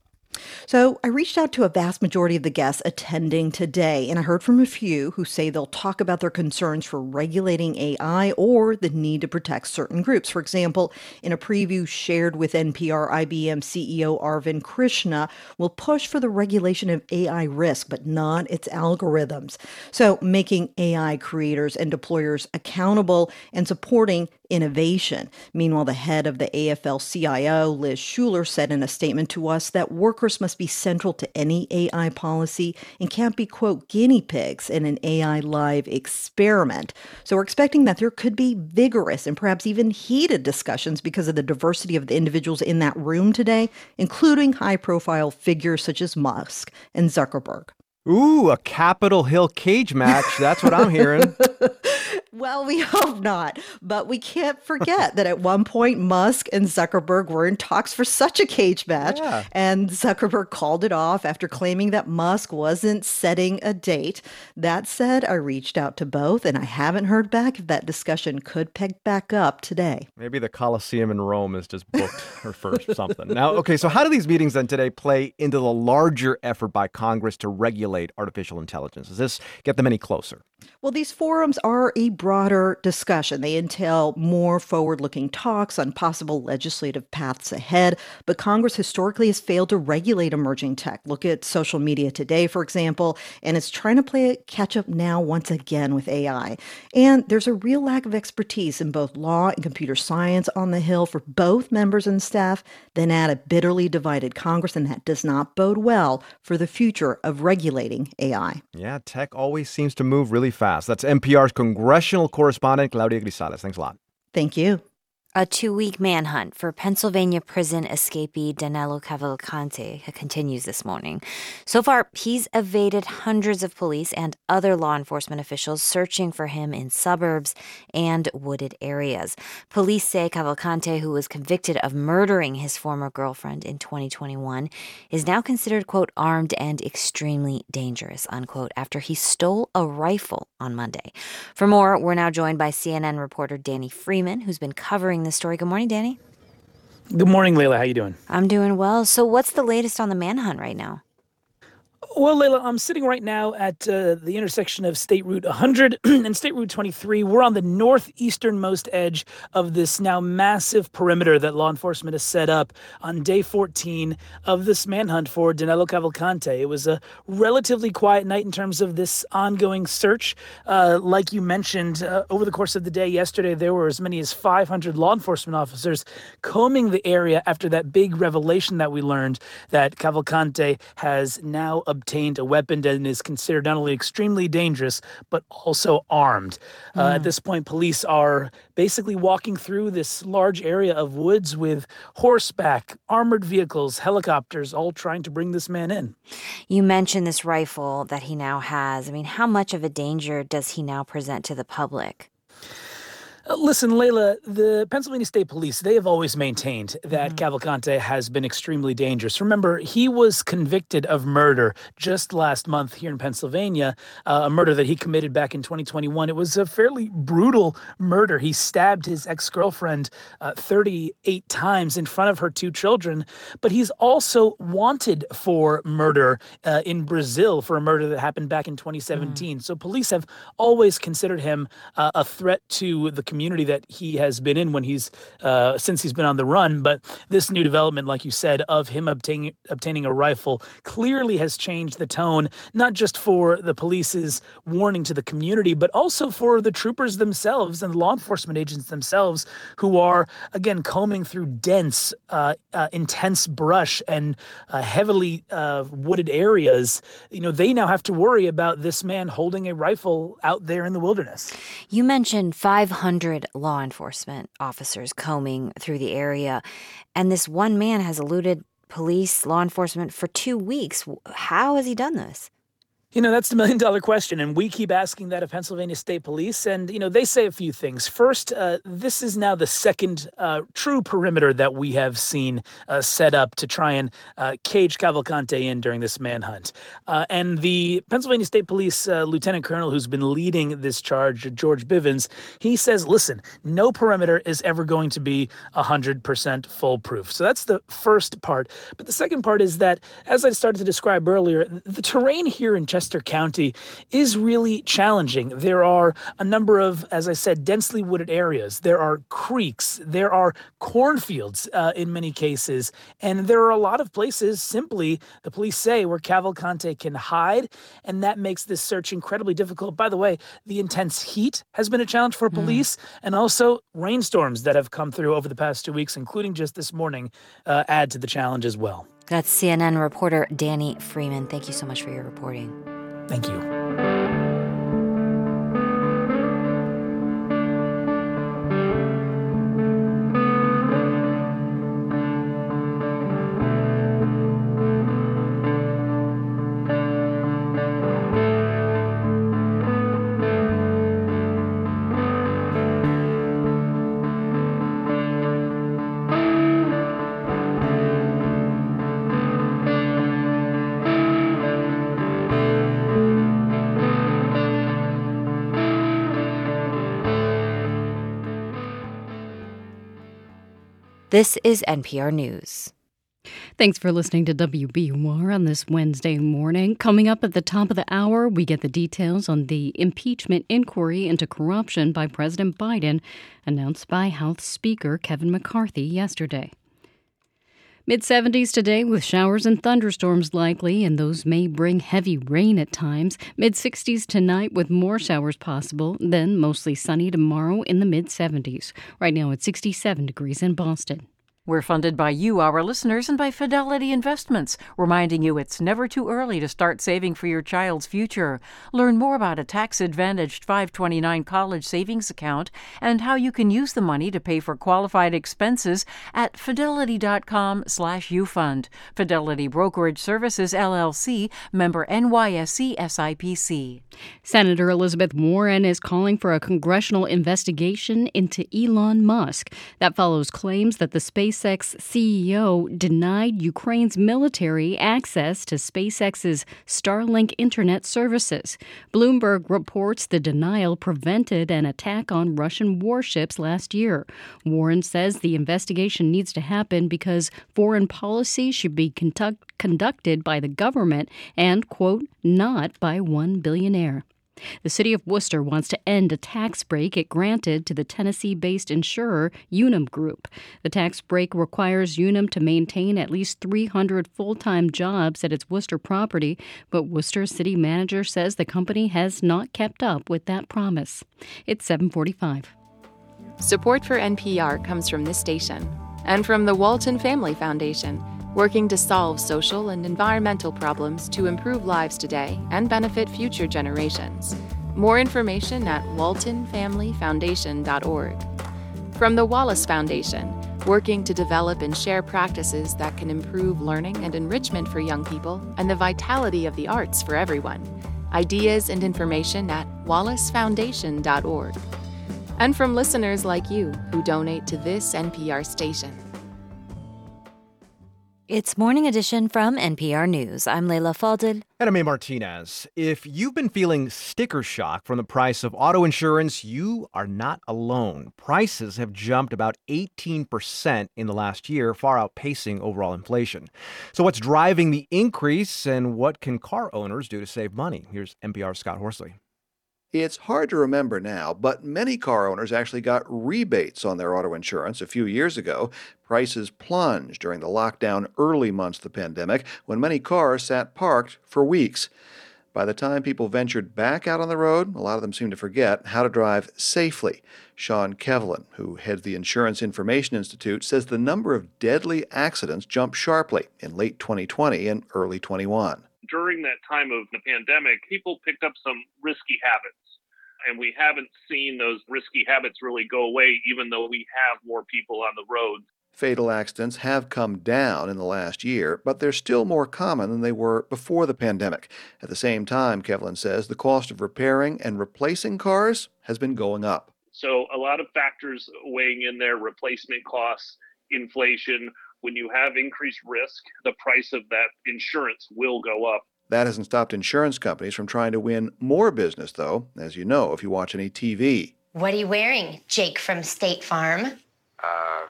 So I reached out to a vast majority of the guests attending today, and I heard from a few who say they'll talk about their concerns for regulating AI or the need to protect certain groups. For example, in a preview shared with NPR, IBM CEO Arvind Krishna will push for the regulation of AI risk, but not its algorithms. So making AI creators and deployers accountable and supporting innovation. Meanwhile, the head of the AFL CIO, Liz Schuler, said in a statement to us that workers must be central to any AI policy and can't be, quote, guinea pigs in an AI live experiment. So we're expecting that there could be vigorous and perhaps even heated discussions because of the diversity of the individuals in that room today, including high profile figures such as Musk and Zuckerberg. Ooh, a Capitol Hill cage match. That's what I'm hearing. Well, we hope not. But we can't forget that at one point, Musk and Zuckerberg were in talks for such a cage match. Yeah. And Zuckerberg called it off after claiming that Musk wasn't setting a date. That said, I reached out to both and I haven't heard back if that discussion could pick back up today. Maybe the Colosseum in Rome is just booked or first something. Now, okay, so how do these meetings then today play into the larger effort by Congress to regulate artificial intelligence? Does this get them any closer? Well, these forums are a broader discussion. They entail more forward looking talks on possible legislative paths ahead, but Congress historically has failed to regulate emerging tech. Look at social media today, for example, and it's trying to play catch up now once again with AI. And there's a real lack of expertise in both law and computer science on the Hill for both members and staff, then add a bitterly divided Congress, and that does not bode well for the future of regulating AI. Yeah, tech always seems to move really fast. That's NPR's congressional correspondent, Claudia Grisales. Thanks a lot. Thank you. A two week manhunt for Pennsylvania prison escapee Danilo Cavalcante continues this morning. So far, he's evaded hundreds of police and other law enforcement officials searching for him in suburbs and wooded areas. Police say Cavalcante, who was convicted of murdering his former girlfriend in 2021, is now considered, quote, armed and extremely dangerous, unquote, after he stole a rifle on Monday. For more, we're now joined by CNN reporter Danny Freeman, who's been covering this story. Good morning, Danny. Good morning, Leila. How you doing? I'm doing well. So, what's the latest on the manhunt right now? Well, Leila, I'm sitting right now at uh, the intersection of State Route 100 and State Route 23. We're on the northeasternmost edge of this now massive perimeter that law enforcement has set up on day 14 of this manhunt for Danilo Cavalcante. It was a relatively quiet night in terms of this ongoing search. Uh, like you mentioned, uh, over the course of the day yesterday, there were as many as 500 law enforcement officers combing the area after that big revelation that we learned that Cavalcante has now obtained a weapon and is considered not only extremely dangerous, but also armed. Mm. Uh, at hmm. this point, police are basically walking through this large area of woods with horseback, armored vehicles, helicopters, all trying to bring this man in. You mentioned this rifle that he now has. I mean, how much of a danger does he now present to the public? Uh, listen, Leila, the Pennsylvania State Police, they have always maintained that mm-hmm. Cavalcante has been extremely dangerous. Remember, he was convicted of murder just last month here in Pennsylvania, uh, a murder that he committed back in 2021. It was a fairly brutal murder. He stabbed his ex girlfriend uh, 38 times in front of her two children, but he's also wanted for murder uh, in Brazil for a murder that happened back in 2017. Mm. So police have always considered him uh, a threat to the community that he has been in when he's uh, since he's been on the run. But this new development, like you said, of him obtaining obtaining a rifle clearly has changed the tone, not just for the police's warning to the community, but also for the troopers themselves and law enforcement agents themselves, who are again combing through dense, uh, uh, intense brush and uh, heavily uh, wooded areas. You know, they now have to worry about this man holding a rifle out there in the wilderness. You mentioned 500 100 law enforcement officers combing through the area, and this one man has eluded police, law enforcement for two weeks. How has he done this? You know, that's the million dollar question. And we keep asking that of Pennsylvania State Police. And, you know, they say a few things. First, uh, this is now the second uh, true perimeter that we have seen uh, set up to try and uh, cage Cavalcante in during this manhunt. Uh, and the Pennsylvania State Police uh, Lieutenant Colonel who's been leading this charge, George Bivens, he says, listen, no perimeter is ever going to be 100% foolproof. So that's the first part. But the second part is that, as I started to describe earlier, the terrain here in Chester Westchester County is really challenging. There are a number of, as I said, densely wooded areas. There are creeks. There are cornfields uh, in many cases. And there are a lot of places, simply, the police say, where Cavalcante can hide. And that makes this search incredibly difficult. By the way, the intense heat has been a challenge for hmm. police, mm. and also rainstorms that have come through over the past two weeks, including just this morning, uh, add to the challenge as well. That's CNN reporter Danny Freeman. Thank you so much for your reporting. Thank you. This is NPR News. Thanks for listening to WBUR on this Wednesday morning. Coming up at the top of the hour, we get the details on the impeachment inquiry into corruption by President Biden, announced by House Speaker Kevin McCarthy yesterday. Mid 70s today with showers and thunderstorms likely, and those may bring heavy rain at times. Mid 60s tonight with more showers possible, then mostly sunny tomorrow in the mid 70s. Right now it's 67 degrees in Boston. We're funded by you, our listeners, and by Fidelity Investments, reminding you it's never too early to start saving for your child's future. Learn more about a tax advantaged 529 college savings account and how you can use the money to pay for qualified expenses at fidelity.com/slash ufund. Fidelity Brokerage Services LLC, member NYSE SIPC. Senator Elizabeth Warren is calling for a congressional investigation into Elon Musk. That follows claims that the space SpaceX CEO denied Ukraine's military access to SpaceX's Starlink internet services. Bloomberg reports the denial prevented an attack on Russian warships last year. Warren says the investigation needs to happen because foreign policy should be conduct- conducted by the government and, quote, not by one billionaire. The city of Worcester wants to end a tax break it granted to the Tennessee based insurer Unum Group. The tax break requires Unum to maintain at least 300 full time jobs at its Worcester property, but Worcester city manager says the company has not kept up with that promise. It's 745. Support for NPR comes from this station and from the Walton Family Foundation working to solve social and environmental problems to improve lives today and benefit future generations. More information at waltonfamilyfoundation.org. From the Wallace Foundation, working to develop and share practices that can improve learning and enrichment for young people and the vitality of the arts for everyone. Ideas and information at wallacefoundation.org. And from listeners like you who donate to this NPR station. It's Morning Edition from NPR News. I'm Leila Fadel. And I'm A. Martinez. If you've been feeling sticker shock from the price of auto insurance, you are not alone. Prices have jumped about 18% in the last year, far outpacing overall inflation. So, what's driving the increase and what can car owners do to save money? Here's NPR's Scott Horsley. It's hard to remember now, but many car owners actually got rebates on their auto insurance a few years ago. Prices plunged during the lockdown early months of the pandemic when many cars sat parked for weeks. By the time people ventured back out on the road, a lot of them seemed to forget how to drive safely. Sean Kevelighan, who heads the Insurance Information Institute, says the number of deadly accidents jumped sharply in late 2020 and early 21. During that time of the pandemic, people picked up some risky habits and we haven't seen those risky habits really go away, even though we have more people on the road. Fatal accidents have come down in the last year, but they're still more common than they were before the pandemic. At the same time, Kevelighan says the cost of repairing and replacing cars has been going up. So, a lot of factors weighing in there replacement costs, inflation. When you have increased risk, the price of that insurance will go up. That hasn't stopped insurance companies from trying to win more business, though, as you know if you watch any TV. What are you wearing, Jake from State Farm? Uh,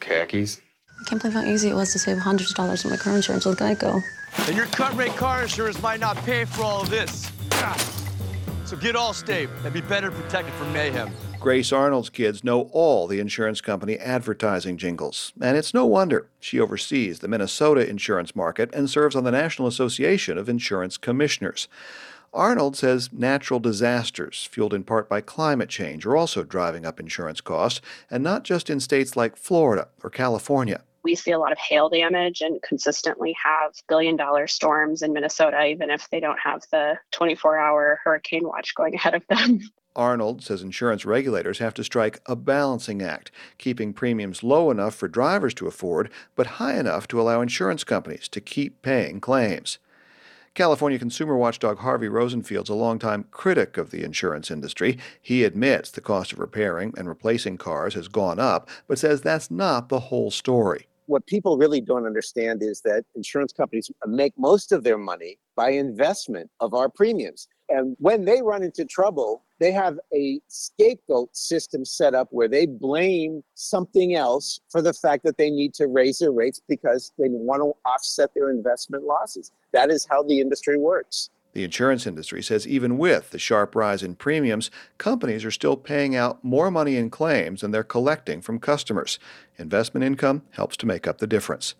khakis. I can't believe how easy it was to save hundreds of dollars on my car insurance with Geico. And your cut rate car insurance might not pay for all of this. So get Allstate and be better protected from mayhem. Grace Arnold's kids know all the insurance company advertising jingles, and it's no wonder. She oversees the Minnesota insurance market and serves on the National Association of Insurance Commissioners. Arnold says natural disasters, fueled in part by climate change, are also driving up insurance costs, and not just in states like Florida or California. We see a lot of hail damage and consistently have billion dollar storms in Minnesota, even if they don't have the 24 hour hurricane watch going ahead of them. Arnold says insurance regulators have to strike a balancing act, keeping premiums low enough for drivers to afford, but high enough to allow insurance companies to keep paying claims. California consumer watchdog Harvey Rosenfield's a longtime critic of the insurance industry. He admits the cost of repairing and replacing cars has gone up, but says that's not the whole story. What people really don't understand is that insurance companies make most of their money by investment of our premiums. And when they run into trouble, they have a scapegoat system set up where they blame something else for the fact that they need to raise their rates because they want to offset their investment losses. That is how the industry works. The insurance industry says even with the sharp rise in premiums, companies are still paying out more money in claims than they're collecting from customers. Investment income helps to make up the difference.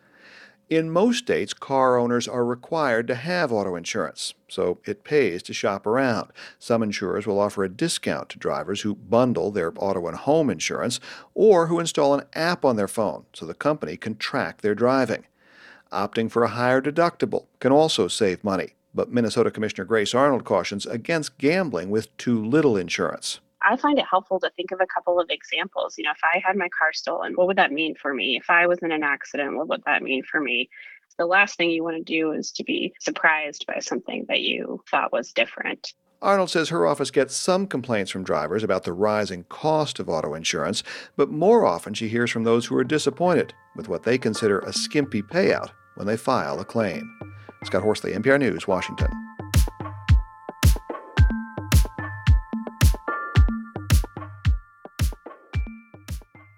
In most states, car owners are required to have auto insurance, so it pays to shop around. Some insurers will offer a discount to drivers who bundle their auto and home insurance or who install an app on their phone so the company can track their driving. Opting for a higher deductible can also save money, but Minnesota Commissioner Grace Arnold cautions against gambling with too little insurance. I find it helpful to think of a couple of examples. You know, if I had my car stolen, what would that mean for me? If I was in an accident, what would that mean for me? The last thing you want to do is to be surprised by something that you thought was different. Arnold says her office gets some complaints from drivers about the rising cost of auto insurance, but more often she hears from those who are disappointed with what they consider a skimpy payout when they file a claim. Scott Horsley, NPR News, Washington.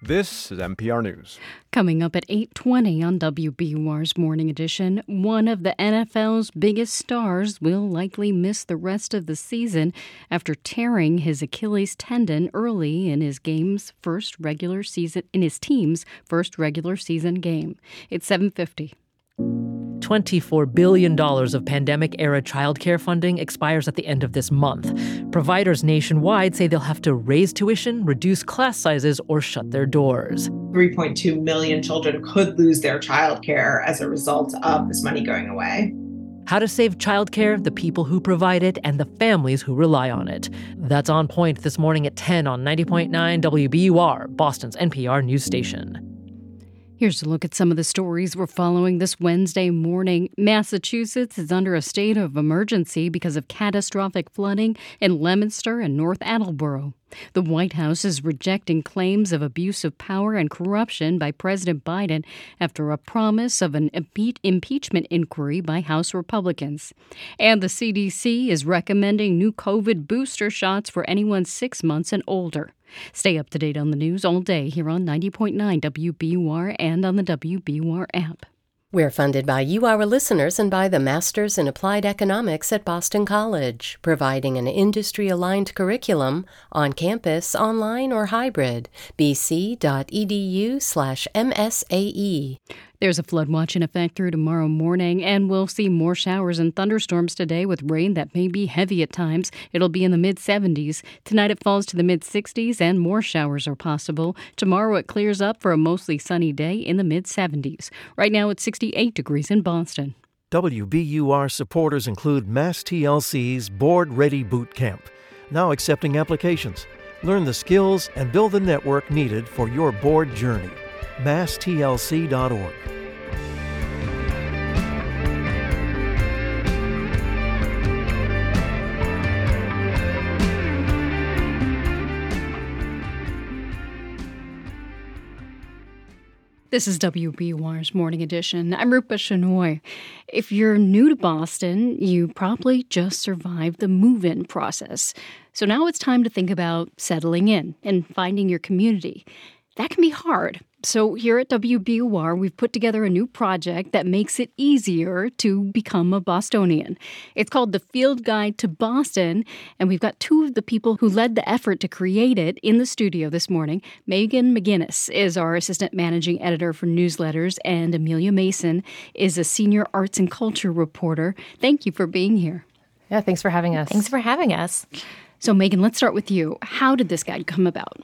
This is NPR News. Coming up at 8:20 on WBUR's Morning Edition, one of the NFL's biggest stars will likely miss the rest of the season after tearing his Achilles tendon early in his game's first regular season in his team's first regular season game. It's 7:50. $24 billion of pandemic era childcare funding expires at the end of this month. Providers nationwide say they'll have to raise tuition, reduce class sizes, or shut their doors. 3.2 million children could lose their childcare as a result of this money going away. How to save childcare, the people who provide it, and the families who rely on it. That's on point this morning at 10 on 90.9 WBUR, Boston's NPR news station. Here's a look at some of the stories we're following this Wednesday morning. Massachusetts is under a state of emergency because of catastrophic flooding in Leominster and North Attleboro. The White House is rejecting claims of abuse of power and corruption by President Biden after a promise of an impeachment inquiry by House Republicans. And the CDC is recommending new COVID booster shots for anyone six months and older. Stay up to date on the news all day here on 90.9 WBUR and on the WBUR app. We're funded by you, our listeners, and by the Masters in Applied Economics at Boston College, providing an industry aligned curriculum on campus, online, or hybrid. bc.edu slash MSAE. There's a flood watch in effect through tomorrow morning, and we'll see more showers and thunderstorms today with rain that may be heavy at times. It'll be in the mid 70s. Tonight it falls to the mid 60s, and more showers are possible. Tomorrow it clears up for a mostly sunny day in the mid 70s. Right now it's 68 degrees in Boston. WBUR supporters include Mass TLC's Board Ready Boot Camp, now accepting applications. Learn the skills and build the network needed for your board journey masstlc.org. This is WBUR's Morning Edition. I'm Rupa Shenoy. If you're new to Boston, you probably just survived the move in process. So now it's time to think about settling in and finding your community. That can be hard. So, here at WBUR, we've put together a new project that makes it easier to become a Bostonian. It's called The Field Guide to Boston, and we've got two of the people who led the effort to create it in the studio this morning. Megan McGinnis is our assistant managing editor for newsletters, and Amelia Mason is a senior arts and culture reporter. Thank you for being here. Yeah, thanks for having us. Thanks for having us. So, Megan, let's start with you. How did this guide come about?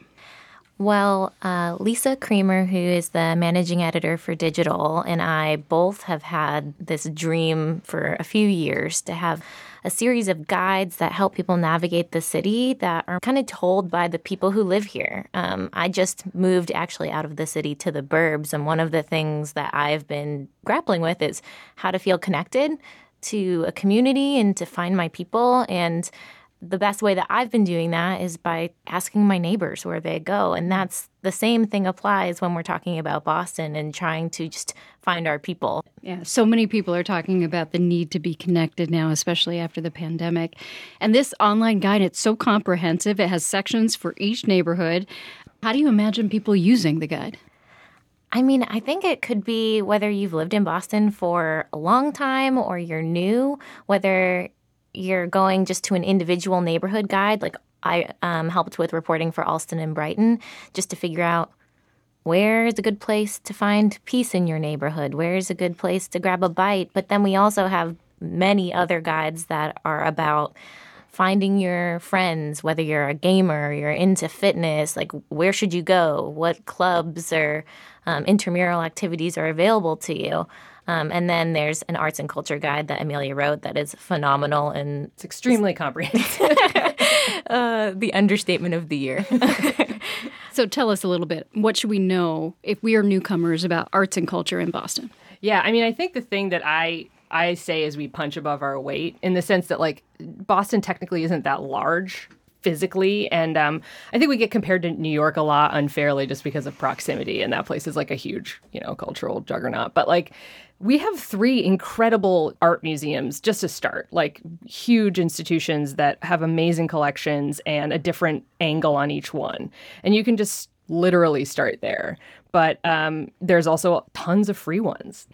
Well, uh, Lisa Creamer, who is the managing editor for digital, and I both have had this dream for a few years to have a series of guides that help people navigate the city that are kind of told by the people who live here. Um, I just moved actually out of the city to the burbs, and one of the things that I've been grappling with is how to feel connected to a community and to find my people. And the best way that I've been doing that is by asking my neighbors where they go. And that's the same thing applies when we're talking about Boston and trying to just find our people. Yeah, so many people are talking about the need to be connected now, especially after the pandemic. And this online guide, it's so comprehensive. It has sections for each neighborhood. How do you imagine people using the guide? I mean, I think it could be whether you've lived in Boston for a long time or you're new, whether you're going just to an individual neighborhood guide, like I um, helped with reporting for Allston and Brighton, just to figure out where is a good place to find peace in your neighborhood, where is a good place to grab a bite. But then we also have many other guides that are about finding your friends, whether you're a gamer, you're into fitness, like where should you go, what clubs or um, intramural activities are available to you. Um, and then there's an arts and culture guide that Amelia wrote that is phenomenal and it's extremely comprehensive. uh, the understatement of the year. so tell us a little bit. What should we know if we are newcomers about arts and culture in Boston? Yeah, I mean, I think the thing that I I say is we punch above our weight in the sense that like Boston technically isn't that large physically. And um, I think we get compared to New York a lot unfairly just because of proximity. And that place is like a huge, you know, cultural juggernaut. But like, we have three incredible art museums just to start, like huge institutions that have amazing collections and a different angle on each one. And you can just literally start there. But um, there's also tons of free ones.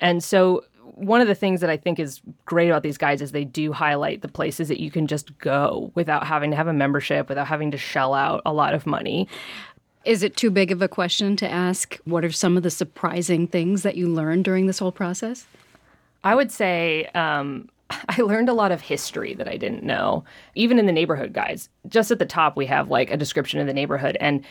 And so one of the things that I think is great about these guides is they do highlight the places that you can just go without having to have a membership, without having to shell out a lot of money. Is it too big of a question to ask what are some of the surprising things that you learned during this whole process? I would say um, I learned a lot of history that I didn't know, even in the neighborhood guides. Just at the top, we have like a description of the neighborhood. And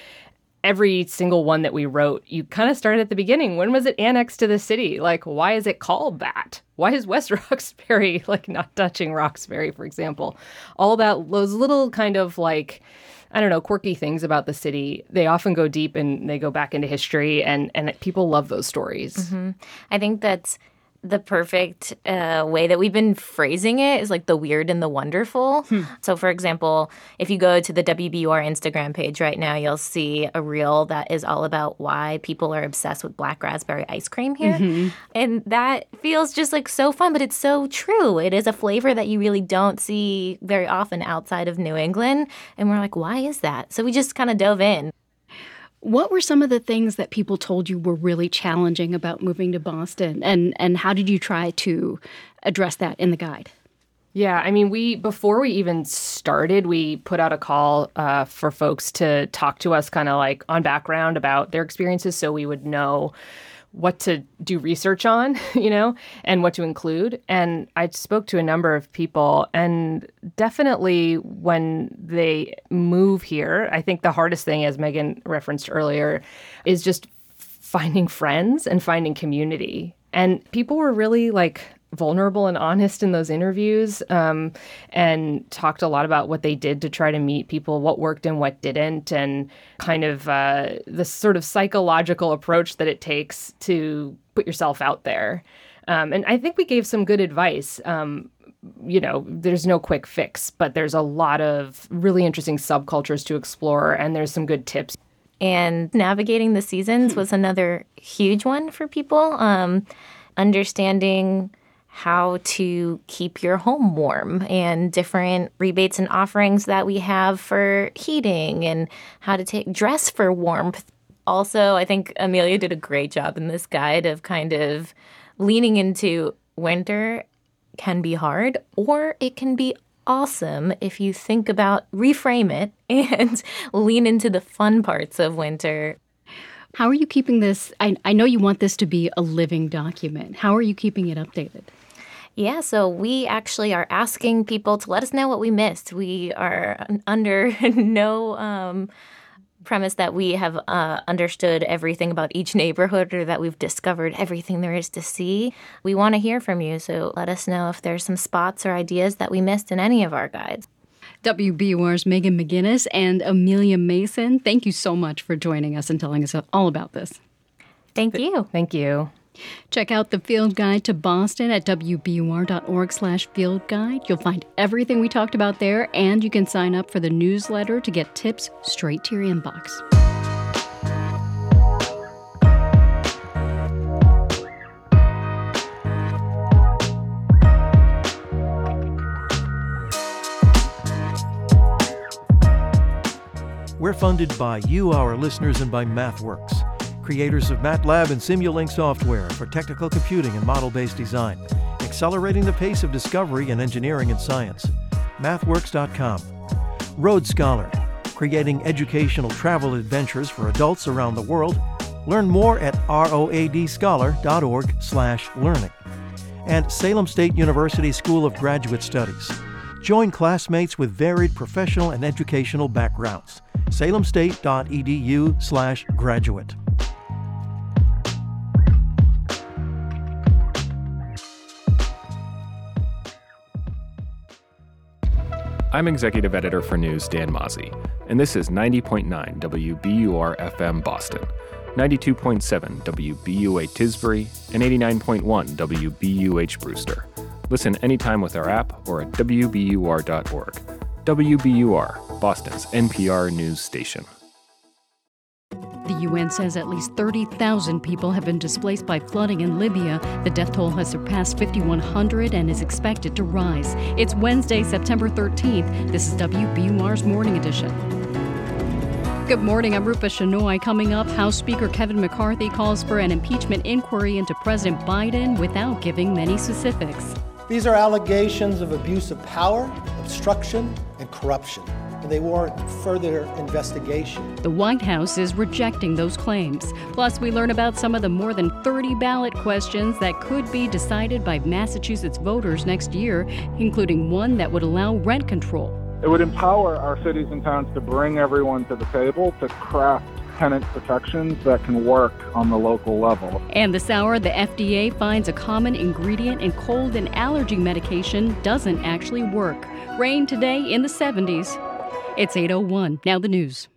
every single one that we wrote, you kind of started at the beginning. When was it annexed to the city? Like, why is it called that? Why is West Roxbury like not touching Roxbury, for example? All that, those little kind of like, I don't know, quirky things about the city. They often go deep and they go back into history, and and people love those stories. Mm-hmm. I think that's the perfect uh, way that we've been phrasing it is like the weird and the wonderful. Hmm. So, for example, if you go to the WBUR Instagram page right now, you'll see a reel that is all about why people are obsessed with black raspberry ice cream here. Mm-hmm. And that feels just like so fun, but it's so true. It is a flavor that you really don't see very often outside of New England. And we're like, why is that? So we just kind of dove in. What were some of the things that people told you were really challenging about moving to Boston, and and how did you try to address that in the guide? Yeah, I mean, we before we even started, we put out a call uh, for folks to talk to us, kind of like on background about their experiences, so we would know what to do research on, you know, and what to include. And I spoke to a number of people, and definitely when they move here, I think the hardest thing, as Megan referenced earlier, is just finding friends and finding community. And people were really like vulnerable and honest in those interviews um, and talked a lot about what they did to try to meet people, what worked and what didn't, and kind of uh, the sort of psychological approach that it takes to put yourself out there. Um, and I think we gave some good advice. Um, you know, there's no quick fix, but there's a lot of really interesting subcultures to explore, and there's some good tips. And navigating the seasons was another huge one for people. Um, understanding how to keep your home warm and different rebates and offerings that we have for heating and how to take dress for warmth. Also, I think Amelia did a great job in this guide of kind of leaning into winter can be hard or it can be awesome if you think about reframe it and lean into the fun parts of winter. How are you keeping this? I, I know you want this to be a living document. How are you keeping it updated? Yeah, so we actually are asking people to let us know what we missed. We are under no um, premise that we have uh, understood everything about each neighborhood or that we've discovered everything there is to see. We want to hear from you, so let us know if there's some spots or ideas that we missed in any of our guides. WBUR's Megan McGinnis and Amelia Mason, thank you so much for joining us and telling us all about this. Thank you. Thank you. Check out the field guide to Boston at wbur.org slash field guide. You'll find everything we talked about there, and you can sign up for the newsletter to get tips straight to your inbox. We're funded by you, our listeners, and by MathWorks, creators of MATLAB and Simulink software for technical computing and model based design, accelerating the pace of discovery in engineering and science. MathWorks.com. Road Scholar, creating educational travel adventures for adults around the world. Learn more at roadscholar.org/learning. And Salem State University School of Graduate Studies. Join classmates with varied professional and educational backgrounds salemstate.edu I'm Executive Editor for News Dan Mauzy, and this is 90.9 WBUR FM Boston, 92.7 WBUA Tisbury, and 89.1 WBUH Brewster. Listen anytime with our app or at WBUR.org. WBUR, Boston's NPR news station. UN says at least 30,000 people have been displaced by flooding in Libya. The death toll has surpassed 5,100 and is expected to rise. It's Wednesday, September 13th. This is WBUR's Morning Edition. Good morning. I'm Rupa Shenoy. Coming up, House Speaker Kevin McCarthy calls for an impeachment inquiry into President Biden without giving many specifics. These are allegations of abuse of power, obstruction, and corruption, they warrant further investigation. The White House is rejecting those claims. Plus, we learn about some of the more than 30 ballot questions that could be decided by Massachusetts voters next year, including one that would allow rent control. It would empower our cities and towns to bring everyone to the table to craft tenant protections that can work on the local level. And this hour, the FDA finds a common ingredient in cold and allergy medication doesn't actually work. Rain today in the 70s. It's 801. Now the news.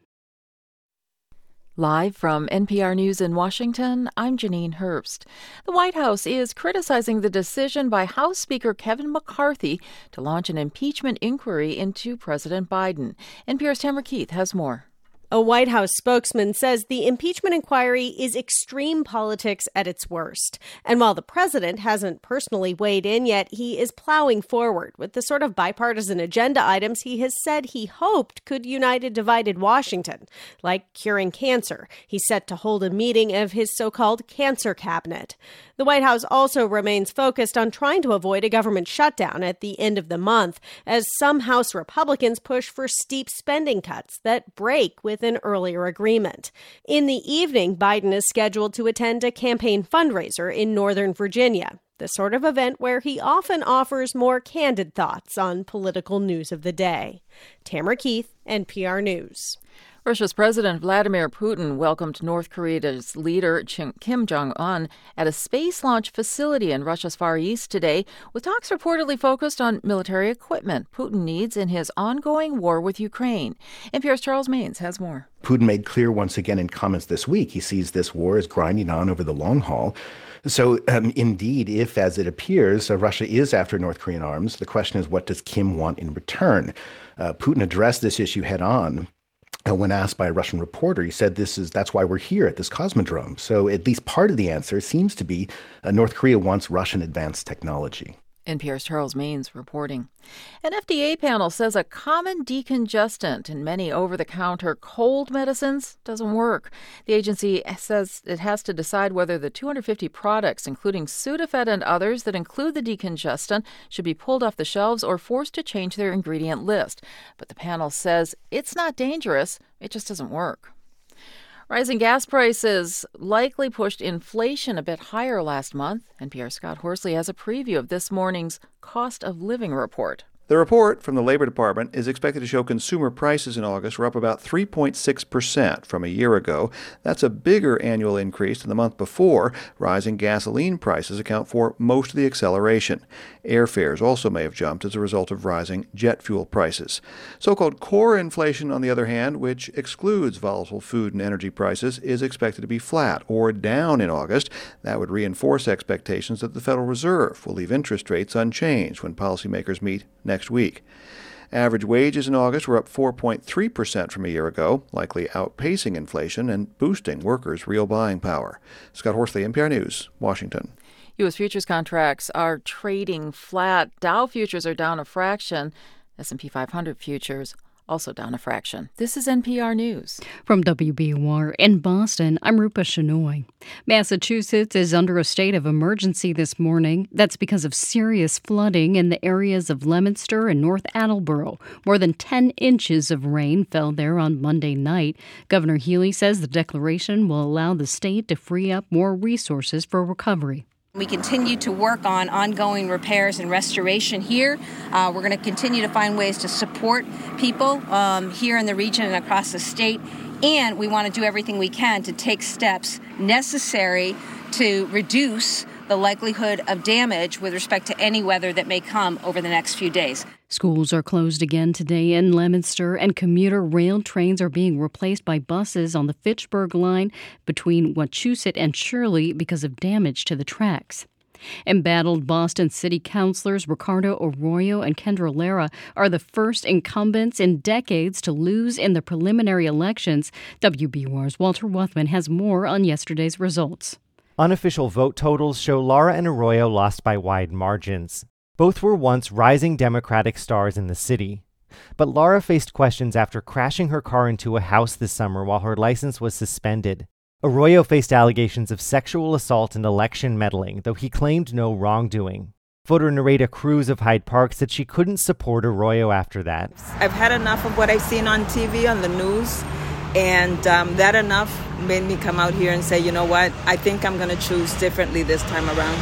Live from NPR News in Washington, I'm Janine Herbst. The White House is criticizing the decision by House Speaker Kevin McCarthy to launch an impeachment inquiry into President Biden. NPR's Tamara Keith has more. A White House spokesman says the impeachment inquiry is extreme politics at its worst. And while the president hasn't personally weighed in yet, he is plowing forward with the sort of bipartisan agenda items he has said he hoped could unite a divided Washington, like curing cancer. He's set to hold a meeting of his so called cancer cabinet. The White House also remains focused on trying to avoid a government shutdown at the end of the month, as some House Republicans push for steep spending cuts that break with an earlier agreement. In the evening, Biden is scheduled to attend a campaign fundraiser in Northern Virginia the sort of event where he often offers more candid thoughts on political news of the day. Tamara Keith, NPR News. Russia's President Vladimir Putin welcomed North Korea's leader Kim Jong un at a space launch facility in Russia's Far East today, with talks reportedly focused on military equipment Putin needs in his ongoing war with Ukraine. NPR's Charles Maynes has more. Putin made clear once again in comments this week he sees this war as grinding on over the long haul. So, um, indeed, if, as it appears, uh, Russia is after North Korean arms, the question is what does Kim want in return? Uh, Putin addressed this issue head on uh, when asked by a Russian reporter, he said, "This is that's why we're here at this cosmodrome." So at least part of the answer seems to be uh, North Korea wants Russian advanced technology. NPR's Charles Maynes reporting. An FDA panel says a common decongestant in many over the counter cold medicines doesn't work. The agency says it has to decide whether the 250 products, including Sudafed and others that include the decongestant, should be pulled off the shelves or forced to change their ingredient list. But the panel says it's not dangerous, it just doesn't work. Rising gas prices likely pushed inflation a bit higher last month. NPR Scott Horsley has a preview of this morning's cost of living report. The report from the Labor Department is expected to show consumer prices in August were up about 3.6% from a year ago. That's a bigger annual increase than the month before. Rising gasoline prices account for most of the acceleration. Airfares also may have jumped as a result of rising jet fuel prices. So called core inflation, on the other hand, which excludes volatile food and energy prices, is expected to be flat or down in August. That would reinforce expectations that the Federal Reserve will leave interest rates unchanged when policymakers meet next next week. Average wages in August were up 4.3% from a year ago, likely outpacing inflation and boosting workers' real buying power. Scott Horsley, NPR News, Washington. U.S. futures contracts are trading flat. Dow futures are down a fraction. S&P 500 futures also down a fraction. This is NPR News. From WBUR in Boston, I'm Rupa Shenoy. Massachusetts is under a state of emergency this morning. That's because of serious flooding in the areas of Leominster and North Attleboro. More than 10 inches of rain fell there on Monday night. Governor Healey says the declaration will allow the state to free up more resources for recovery. We continue to work on ongoing repairs and restoration here. Uh, we're going to continue to find ways to support people um, here in the region and across the state. And we want to do everything we can to take steps necessary to reduce the likelihood of damage with respect to any weather that may come over the next few days. Schools are closed again today in Leominster, and commuter rail trains are being replaced by buses on the Fitchburg line between Wachusett and Shirley because of damage to the tracks. Embattled Boston City Councilors Ricardo Arroyo and Kendra Lara are the first incumbents in decades to lose in the preliminary elections. WBUR's Walter Wuthmann has more on yesterday's results. Unofficial vote totals show Lara and Arroyo lost by wide margins. Both were once rising Democratic stars in the city. But Lara faced questions after crashing her car into a house this summer while her license was suspended. Arroyo faced allegations of sexual assault and election meddling, though he claimed no wrongdoing. Voter Nareda Cruz of Hyde Park said she couldn't support Arroyo after that. I've had enough of what I've seen on TV, on the news, and um, that enough made me come out here and say, you know what, I think I'm going to choose differently this time around.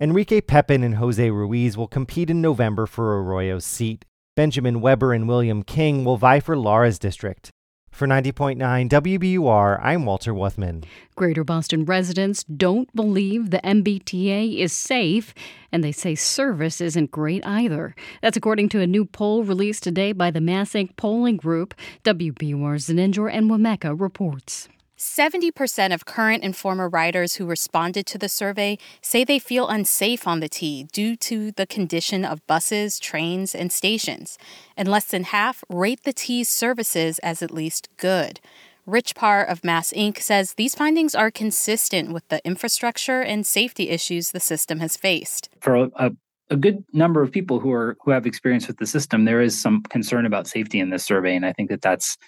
Enrique Pepin and Jose Ruiz will compete in November for Arroyo's seat. Benjamin Weber and William King will vie for Lara's district. For 90.9 WBUR, I'm Walter Wuthmann. Greater Boston residents don't believe the MBTA is safe, and they say service isn't great either. That's according to a new poll released today by the MassINC polling group. WBUR's Zeninjor Enwemeka reports. 70% of current and former riders who responded to the survey say they feel unsafe on the T due to the condition of buses, trains, and stations. And less than half rate the T's services as at least good. Rich Parr of MassINC says these findings are consistent with the infrastructure and safety issues the system has faced. For a, a good number of people who are who have experience with the system, there is some concern about safety in this survey, and I think that that's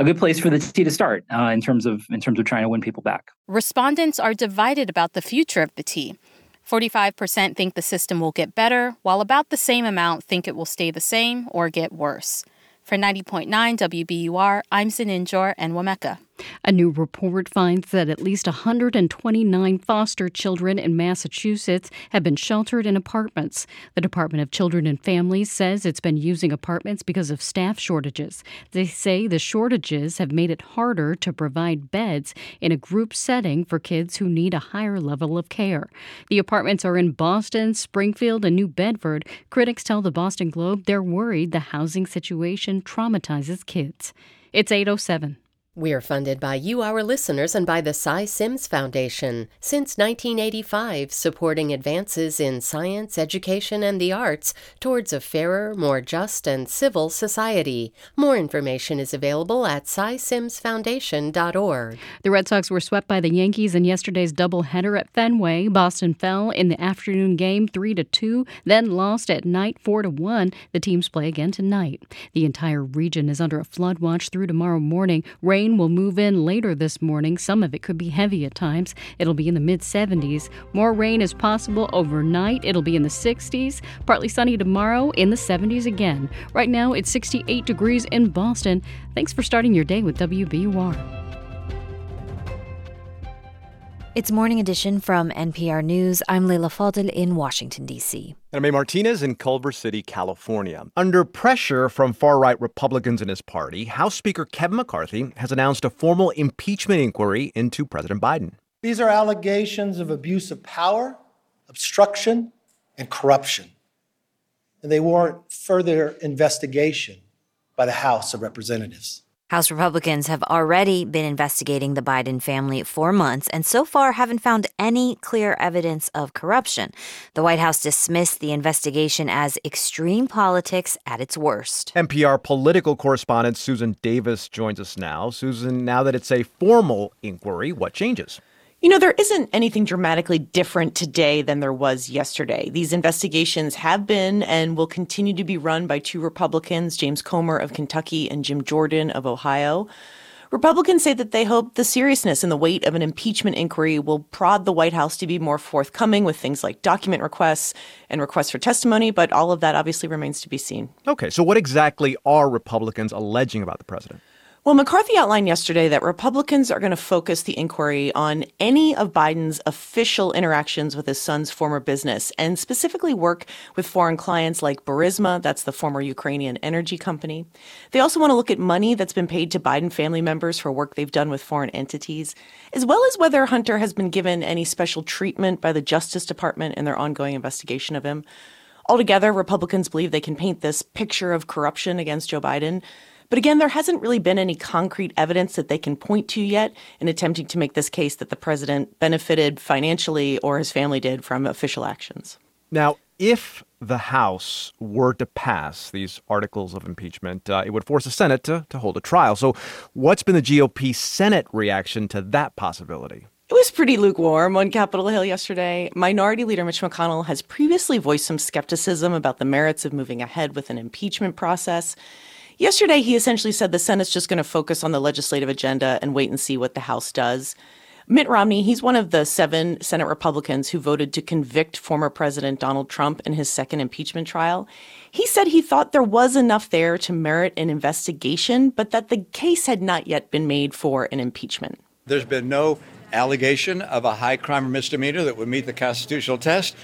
a good place for the T to start uh, in terms of in terms of trying to win people back. Respondents are divided about the future of the T. 45% think the system will get better, while about the same amount think it will stay the same or get worse. For 90.9 WBUR, I'm Zeninjor and Enwemeka. A new report finds that at least 129 foster children in Massachusetts have been sheltered in apartments. The Department of Children and Families says it's been using apartments because of staff shortages. They say the shortages have made it harder to provide beds in a group setting for kids who need a higher level of care. The apartments are in Boston, Springfield, and New Bedford. Critics tell the Boston Globe they're worried the housing situation traumatizes kids. It's 807. We are funded by you, our listeners, and by the Cy Sims Foundation. Since 1985, supporting advances in science, education, and the arts towards a fairer, more just, and civil society. More information is available at cysimsfoundation.org. The Red Sox were swept by the Yankees in yesterday's doubleheader at Fenway. Boston fell in the afternoon game 3 to 2, then lost at night 4 to 1. The teams play again tonight. The entire region is under a flood watch through tomorrow morning. Rain Rain will move in later this morning. Some of it could be heavy at times. It'll be in the mid 70s. More rain is possible overnight. It'll be in the 60s. Partly sunny tomorrow, in the 70s again. Right now, it's 68 degrees in Boston. Thanks for starting your day with WBUR. It's Morning Edition from NPR News. I'm Leila Fadel in Washington, D.C. And I'm A. Martinez in Culver City, California. Under pressure from far right Republicans in his party, House Speaker Kevin McCarthy has announced a formal impeachment inquiry into President Biden. These are allegations of abuse of power, obstruction, and corruption. And they warrant further investigation by the House of Representatives. House Republicans have already been investigating the Biden family for months and so far haven't found any clear evidence of corruption. The White House dismissed the investigation as extreme politics at its worst. NPR political correspondent Susan Davis joins us now. Susan, now that it's a formal inquiry, what changes? You know, there isn't anything dramatically different today than there was yesterday. These investigations have been and will continue to be run by two Republicans, James Comer of Kentucky and Jim Jordan of Ohio. Republicans say that they hope the seriousness and the weight of an impeachment inquiry will prod the White House to be more forthcoming with things like document requests and requests for testimony, but all of that obviously remains to be seen. Okay, so what exactly are Republicans alleging about the president? Well, McCarthy outlined yesterday that Republicans are going to focus the inquiry on any of Biden's official interactions with his son's former business and specifically work with foreign clients like Burisma, that's the former Ukrainian energy company. They also want to look at money that's been paid to Biden family members for work they've done with foreign entities, as well as whether Hunter has been given any special treatment by the Justice Department in their ongoing investigation of him. Altogether, Republicans believe they can paint this picture of corruption against Joe Biden but again, there hasn't really been any concrete evidence that they can point to yet in attempting to make this case that the president benefited financially or his family did from official actions. Now, if the House were to pass these articles of impeachment, uh, it would force the Senate to, to hold a trial. So, what's been the GOP Senate reaction to that possibility? It was pretty lukewarm on Capitol Hill yesterday. Minority Leader Mitch McConnell has previously voiced some skepticism about the merits of moving ahead with an impeachment process. Yesterday, he essentially said the Senate's just going to focus on the legislative agenda and wait and see what the House does. Mitt Romney, he's one of the seven Senate Republicans who voted to convict former President Donald Trump in his second impeachment trial. He said he thought there was enough there to merit an investigation, but that the case had not yet been made for an impeachment. There's been no allegation of a high crime or misdemeanor that would meet the constitutional test.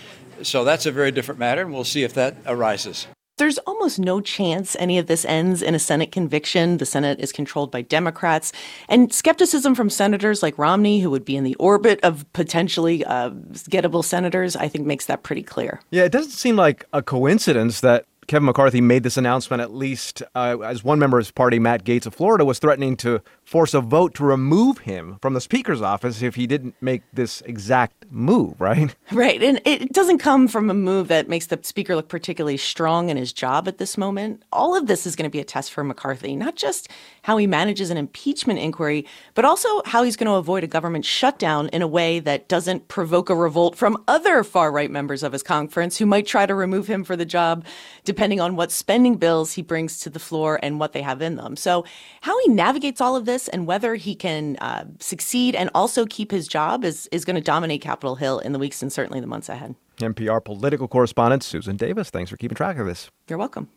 So that's a very different matter, and we'll see if that arises. There's almost no chance any of this ends in a Senate conviction. The Senate is controlled by Democrats. And skepticism from senators like Romney, who would be in the orbit of potentially uh, gettable senators, I think makes that pretty clear. Yeah, it doesn't seem like a coincidence that Kevin McCarthy made this announcement, at least uh, as one member of his party, Matt Gaetz of Florida, was threatening to force a vote to remove him from the Speaker's office if he didn't make this exact move, right? Right. And it doesn't come from a move that makes the Speaker look particularly strong in his job at this moment. All of this is going to be a test for McCarthy, not just how he manages an impeachment inquiry, but also how he's going to avoid a government shutdown in a way that doesn't provoke a revolt from other far right members of his conference who might try to remove him for the job, depending on what spending bills he brings to the floor and what they have in them. So, how he navigates all of this and whether he can uh, succeed and also keep his job is, is going to dominate Capitol Hill in the weeks and certainly the months ahead. NPR political correspondent Susan Davis, thanks for keeping track of this. You're welcome.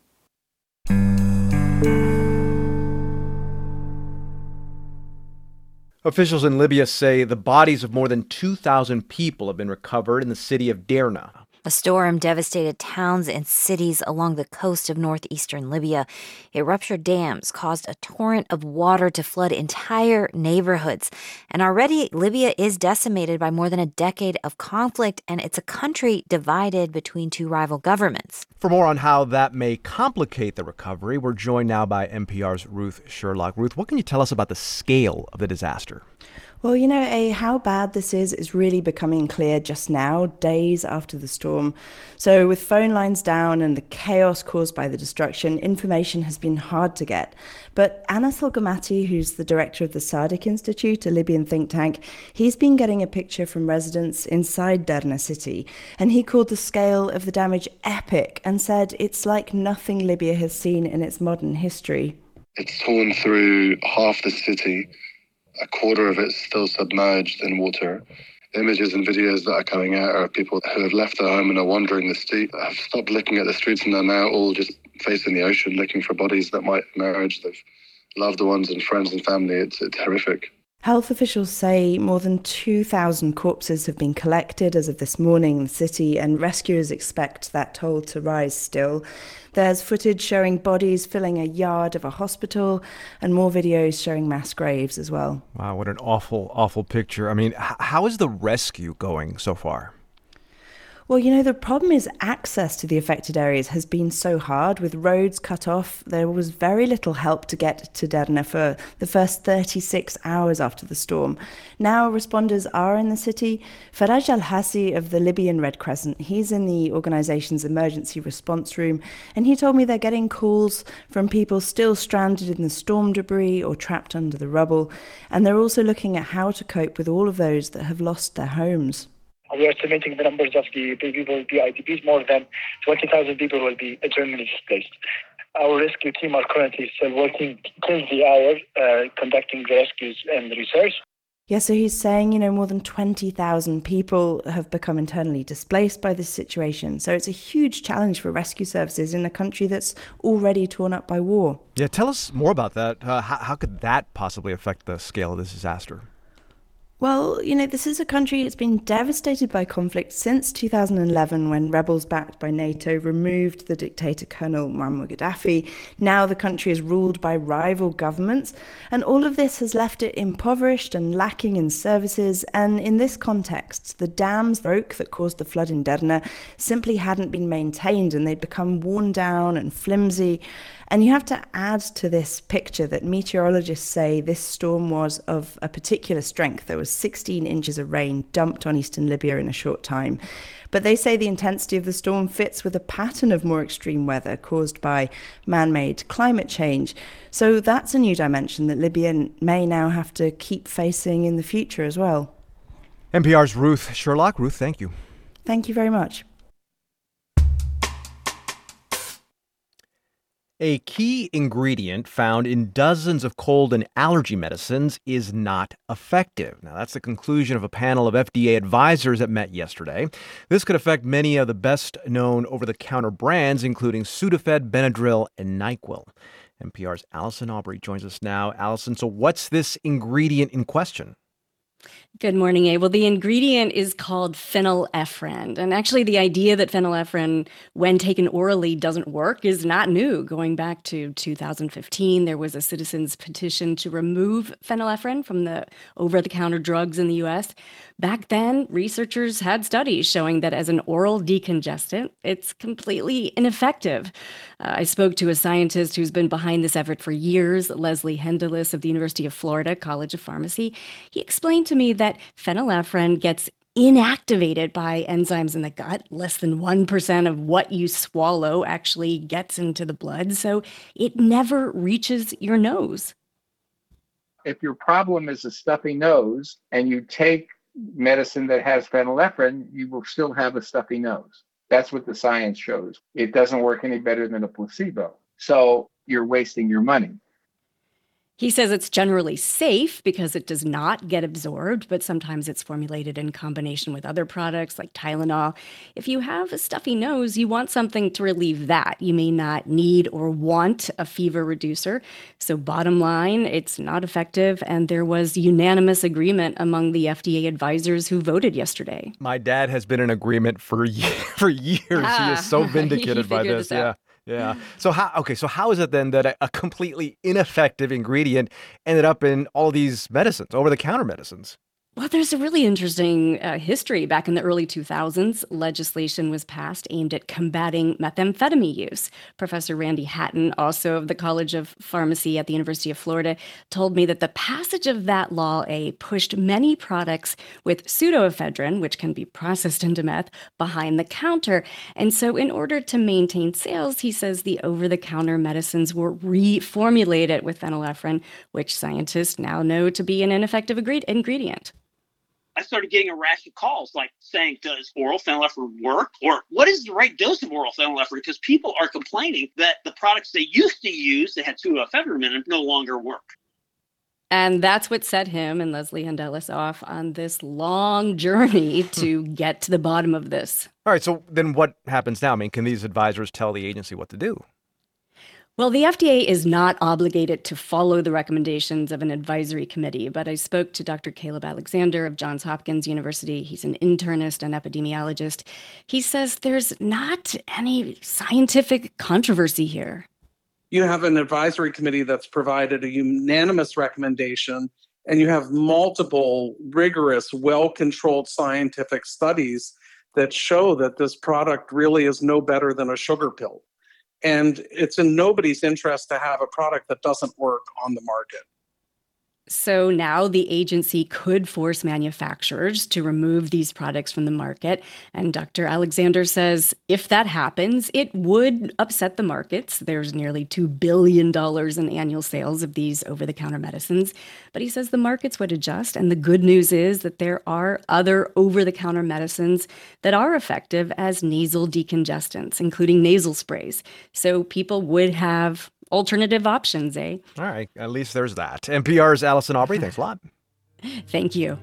Officials in Libya say the bodies of more than 2,000 people have been recovered in the city of Derna. A storm devastated towns and cities along the coast of northeastern Libya. It ruptured dams, caused a torrent of water to flood entire neighborhoods. And already, Libya is decimated by more than a decade of conflict, and it's a country divided between two rival governments. For more on how that may complicate the recovery, we're joined now by NPR's Ruth Sherlock. Ruth, what can you tell us about the scale of the disaster? Well, you know, A, how bad this is is really becoming clear just now, days after the storm. So, with phone lines down and the chaos caused by the destruction, information has been hard to get. But Anas El Gomati, who's the director of the Sadeq Institute, a Libyan think tank, he's been getting a picture from residents inside Derna city. And he called the scale of the damage epic and said it's like nothing Libya has seen in its modern history. It's torn through half the city a quarter of it still submerged in water. Images and videos that are coming out are people who have left their home and are wandering the street, have stopped looking at the streets and are now all just facing the ocean looking for bodies that might emerge. They've loved ones and friends and family. It's, it's horrific. Health officials say more than 2,000 corpses have been collected as of this morning in the city, and rescuers expect that toll to rise still. There's footage showing bodies filling a yard of a hospital, and more videos showing mass graves as well. Wow, what an awful, awful picture. I mean, h- how is the rescue going so far? Well, you know, the problem is access to the affected areas has been so hard. With roads cut off, there was very little help to get to Derna for the first 36 hours after the storm. Now, responders are in the city. Faraj Al Hassi of the Libyan Red Crescent, he's in the organization's emergency response room, and he told me they're getting calls from people still stranded in the storm debris or trapped under the rubble. And they're also looking at how to cope with all of those that have lost their homes. We are estimating the numbers of the people will be IDPs. More than 20,000 people will be internally displaced. Our rescue team are currently still working till the hour, uh, conducting the rescues and research. Yeah, so he's saying, you know, more than 20,000 people have become internally displaced by this situation. So it's a huge challenge for rescue services in a country that's already torn up by war. Yeah, tell us more about that. Uh, how, how could that possibly affect the scale of this disaster? Well, you know, this is a country that's been devastated by conflict since 2011 when rebels backed by NATO removed the dictator Colonel Muammar Gaddafi. Now the country is ruled by rival governments, and all of this has left it impoverished and lacking in services. And in this context, the dams broke that caused the flood in Derna simply hadn't been maintained and they'd become worn down and flimsy. And you have to add to this picture that meteorologists say this storm was of a particular strength. There was 16 inches of rain dumped on eastern Libya in a short time. But they say the intensity of the storm fits with a pattern of more extreme weather caused by man made climate change. So that's a new dimension that Libya may now have to keep facing in the future as well. NPR's Ruth Sherlock. Ruth, thank you. Thank you very much. A key ingredient found in dozens of cold and allergy medicines is not effective. Now, that's the conclusion of a panel of FDA advisors that met yesterday. This could affect many of the best known over the counter brands, including Sudafed, Benadryl, and NyQuil. NPR's Allison Aubrey joins us now. Allison, so what's this ingredient in question? Good morning, A. Well, the ingredient is called phenylephrine. And actually, the idea that phenylephrine, when taken orally, doesn't work is not new. Going back to 2015, there was a citizens' petition to remove phenylephrine from the over the counter drugs in the US. Back then, researchers had studies showing that as an oral decongestant, it's completely ineffective. Uh, I spoke to a scientist who's been behind this effort for years, Leslie Hendeles of the University of Florida College of Pharmacy. He explained to me that phenylephrine gets inactivated by enzymes in the gut. Less than 1% of what you swallow actually gets into the blood, so it never reaches your nose. If your problem is a stuffy nose and you take medicine that has phenylephrine, you will still have a stuffy nose. That's what the science shows. It doesn't work any better than a placebo. So you're wasting your money. He says it's generally safe because it does not get absorbed, but sometimes it's formulated in combination with other products like Tylenol. If you have a stuffy nose, you want something to relieve that. You may not need or want a fever reducer. So, bottom line, it's not effective, and there was unanimous agreement among the FDA advisors who voted yesterday. My dad has been in agreement for for years. Ah, he is so vindicated by this. this yeah. Yeah. So how okay, so how is it then that a, completely ineffective ingredient ended up in all these medicines, over the counter medicines? Well, there's a really interesting uh, history. Back in the early 2000s, legislation was passed aimed at combating methamphetamine use. Professor Randy Hatton, also of the College of Pharmacy at the University of Florida, told me that the passage of that law A pushed many products with pseudoephedrine, which can be processed into meth, behind the counter. And so, in order to maintain sales, he says the over the counter medicines were reformulated with phenylephrine, which scientists now know to be an ineffective ingredient. I started getting a rash of calls like saying, does oral phenylephrine work? Or what is the right dose of oral phenylephrine? Because people are complaining that the products they used to use that had pseudoephedrine in them no longer work. And that's what set him and Leslie Hendeles off on this long journey to get to the bottom of this. All right, so then what happens now? I mean, can these advisors tell the agency what to do? Well, the FDA is not obligated to follow the recommendations of an advisory committee, but I spoke to Dr. Caleb Alexander of Johns Hopkins University. He's an internist and epidemiologist. He says there's not any scientific controversy here. You have an advisory committee that's provided a unanimous recommendation, and you have multiple rigorous, well controlled scientific studies that show that this product really is no better than a sugar pill. And it's in nobody's interest to have a product that doesn't work on the market. So now the agency could force manufacturers to remove these products from the market. And Dr. Alexander says if that happens, it would upset the markets. There's nearly $2 billion in annual sales of these over the counter medicines. But he says the markets would adjust. And the good news is that there are other over the counter medicines that are effective as nasal decongestants, including nasal sprays. So people would have alternative options, eh? All right, at least there's that. NPR's Allison Aubrey, thanks a lot. Thank you.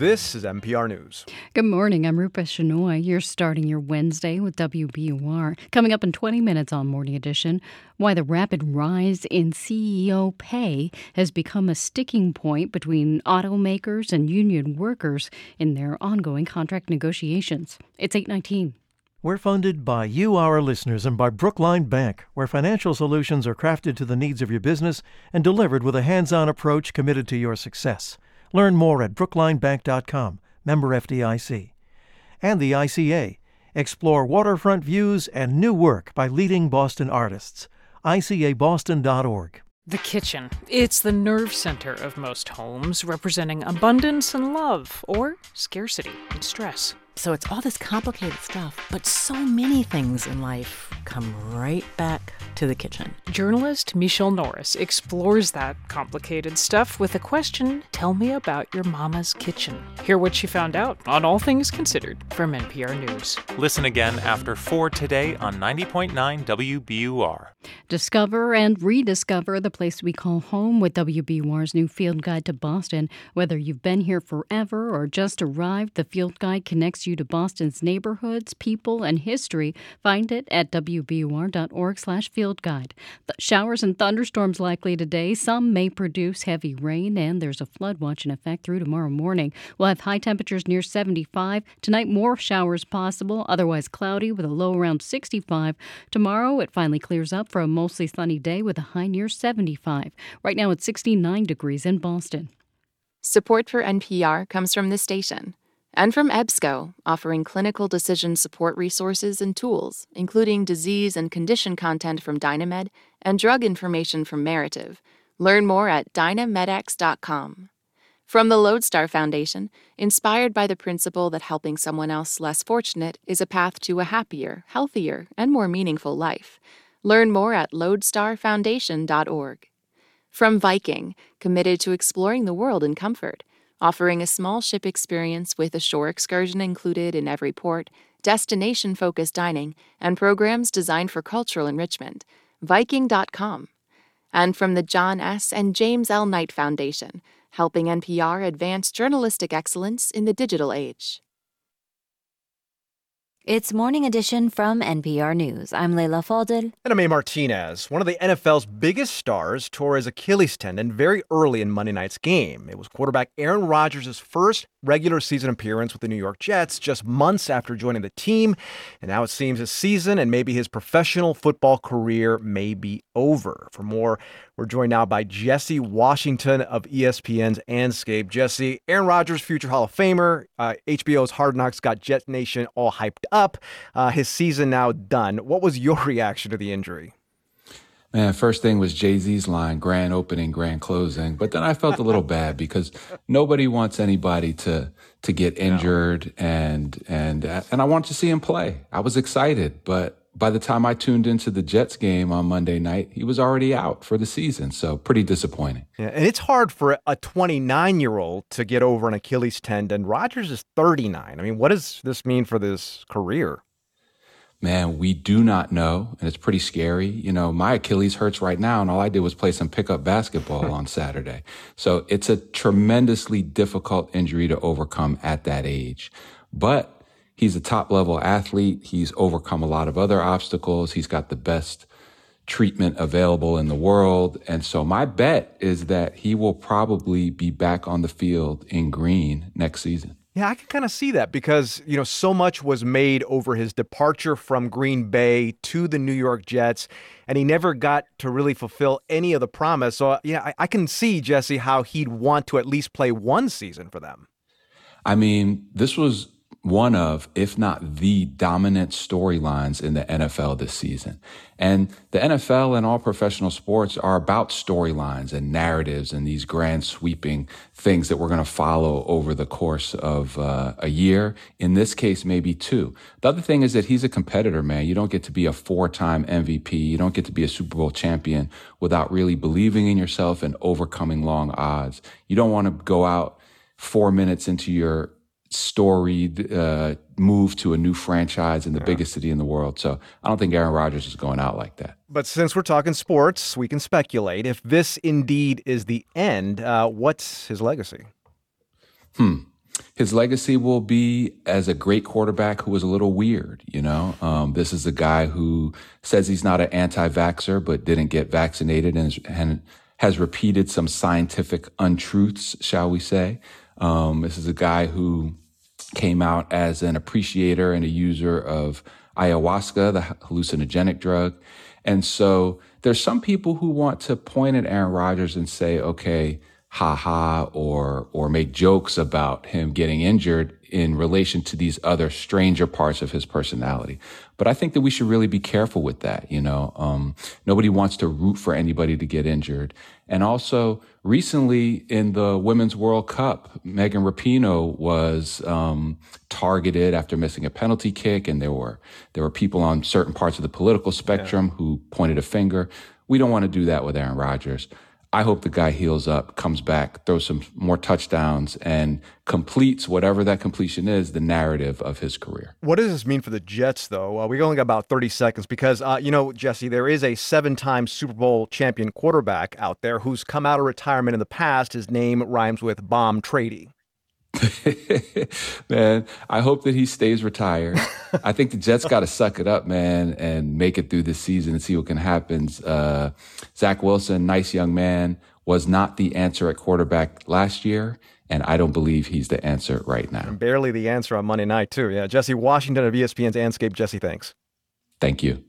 This is NPR News. Good morning. I'm Rupa Shenoy. You're starting your Wednesday with WBUR. Coming up in 20 minutes on Morning Edition, why the rapid rise in CEO pay has become a sticking point between automakers and union workers in their ongoing contract negotiations. It's 819. We're funded by you, our listeners, and by Brookline Bank, where financial solutions are crafted to the needs of your business and delivered with a hands on approach committed to your success. Learn more at brooklinebank.com, member FDIC. And the ICA. Explore waterfront views and new work by leading Boston artists. ICABoston.org. The kitchen. It's the nerve center of most homes, representing abundance and love, or scarcity and stress. So it's all this complicated stuff, but so many things in life come right back to the kitchen. Journalist Michelle Norris explores that complicated stuff with a question Tell me about your mama's kitchen. Hear what she found out on All Things Considered from NPR News. Listen again after 4 today on 90.9 WBUR. Discover and rediscover the place we call home with WBUR's new Field Guide to Boston. Whether you've been here forever or just arrived, the Field Guide connects you to Boston's neighborhoods, people, and history. Find it at wbur.org/fieldguide. Showers and thunderstorms likely today. Some may produce heavy rain, and there's a flood watch in effect through tomorrow morning. We'll have high temperatures near 75. Tonight, more showers possible, otherwise cloudy with a low around 65. Tomorrow, it finally clears up for a mostly sunny day with a high near 75. Right now, it's 69 degrees in Boston. Support for NPR comes from the station and from EBSCO, offering clinical decision support resources and tools, including disease and condition content from Dynamed and drug information from Merative. Learn more at dynamedex.com. From the Lodestar Foundation, inspired by the principle that helping someone else less fortunate is a path to a happier, healthier, and more meaningful life. Learn more at lodestarfoundation.org. From Viking, committed to exploring the world in comfort offering a small ship experience with a shore excursion included in every port, destination focused dining, and programs designed for cultural enrichment. Viking.com. And from the John S. and James L. Knight Foundation, helping NPR advance journalistic excellence in the digital age. It's Morning Edition from NPR News. I'm Leila Fadel. And I'm A. Martinez. One of the NFL's biggest stars tore his Achilles tendon very early in Monday night's game. It was quarterback Aaron Rodgers' first regular season appearance with the New York Jets just months after joining the team. And now it seems his season and maybe his professional football career may be over. For more, we're joined now by Jesse Washington of ESPN's Andscape. Jesse, Aaron Rodgers, future Hall of Famer. Uh, HBO's Hard Knocks got Jet Nation all hyped up. Uh, his season now done. What was your reaction to the injury? Man, first thing was Jay Z's line, grand opening, grand closing. But then I felt a little bad because nobody wants anybody to to get injured, no. and and and I want to see him play. I was excited, but by the time I tuned into the Jets game on Monday night, he was already out for the season. So pretty disappointing. Yeah, and it's hard for a 29 year old to get over an Achilles tendon. Rodgers is 39. I mean, what does this mean for this career? Man, we do not know, and it's pretty scary. You know, my Achilles hurts right now, and all I did was play some pickup basketball on Saturday. So it's a tremendously difficult injury to overcome at that age. But he's a top level athlete. He's overcome a lot of other obstacles. He's got the best treatment available in the world. And so my bet is that he will probably be back on the field in green next season. Yeah, I can kind of see that because, you know, so much was made over his departure from Green Bay to the New York Jets, and he never got to really fulfill any of the promise. So, uh, yeah, I, I can see, Jesse, how he'd want to at least play one season for them. I mean, this was one of, if not the dominant storylines in the NFL this season. And the NFL and all professional sports are about storylines and narratives and these grand sweeping things that we're going to follow over the course of uh, a year. In this case, maybe two. The other thing is that he's a competitor, man. You don't get to be a four time MVP. You don't get to be a Super Bowl champion without really believing in yourself and overcoming long odds. You don't want to go out four minutes into your storied uh, move to a new franchise in the yeah. biggest city in the world. So I don't think Aaron Rodgers is going out like that. But since we're talking sports, we can speculate. If this indeed is the end, uh, what's his legacy? Hmm. His legacy will be as a great quarterback who was a little weird. You know, um, this is a guy who says he's not an anti-vaxer, but didn't get vaccinated and, and has repeated some scientific untruths, shall we say. Um, this is a guy who came out as an appreciator and a user of ayahuasca, the hallucinogenic drug. And so there's some people who want to point at Aaron Rodgers and say, okay, ha ha, or, or make jokes about him getting injured in relation to these other stranger parts of his personality. But I think that we should really be careful with that. You know, um, nobody wants to root for anybody to get injured. And also, recently in the Women's World Cup, Megan Rapinoe was um, targeted after missing a penalty kick, and there were there were people on certain parts of the political spectrum yeah. who pointed a finger. We don't want to do that with Aaron Rodgers. I hope the guy heals up, comes back, throws some more touchdowns, and completes whatever that completion is, the narrative of his career. What does this mean for the Jets, though? Uh, we only got about 30 seconds because, uh, you know, Jesse, there is a seven time Super Bowl champion quarterback out there who's come out of retirement in the past. His name rhymes with bomb trading. man, I hope that he stays retired. I think the Jets got to suck it up, man, and make it through this season and see what can happen. Uh, Zach Wilson, nice young man, was not the answer at quarterback last year. And I don't believe he's the answer right now. And barely the answer on Monday night, too. Yeah. Jesse Washington of ESPN's Andscape. Jesse, thanks. Thank you.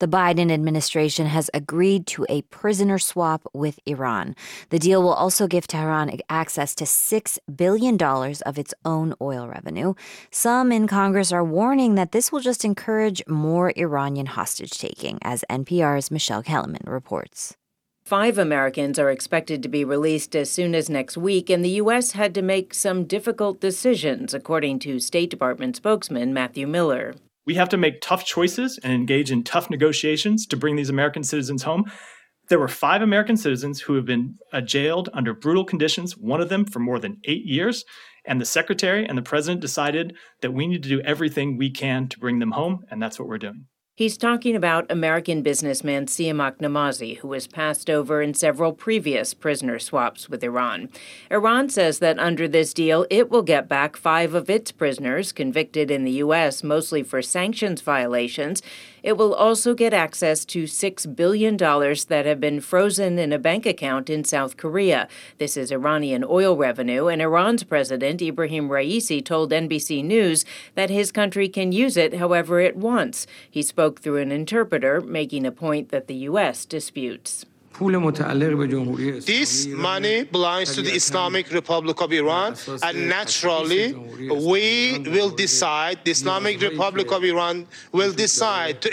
The Biden administration has agreed to a prisoner swap with Iran. The deal will also give Tehran access to $6 billion of its own oil revenue. Some in Congress are warning that this will just encourage more Iranian hostage taking, as NPR's Michelle Kelemen reports. Five Americans are expected to be released as soon as next week, and the U.S. had to make some difficult decisions, according to State Department spokesman Matthew Miller. We have to make tough choices and engage in tough negotiations to bring these American citizens home. There were five American citizens who have been uh, jailed under brutal conditions, one of them for more than eight years. And the secretary and the president decided that we need to do everything we can to bring them home, and that's what we're doing. He's talking about American businessman Siamak Namazi, who was passed over in several previous prisoner swaps with Iran. Iran says that under this deal, it will get back five of its prisoners convicted in the U.S., mostly for sanctions violations. It will also get access to $6 billion that have been frozen in a bank account in South Korea. This is Iranian oil revenue, and Iran's president, Ibrahim Raisi, told NBC News that his country can use it however it wants. He spoke through an interpreter, making a point that the U.S. disputes. This money belongs to the Islamic Republic of Iran, and naturally, we will decide, the Islamic Republic of Iran will decide to,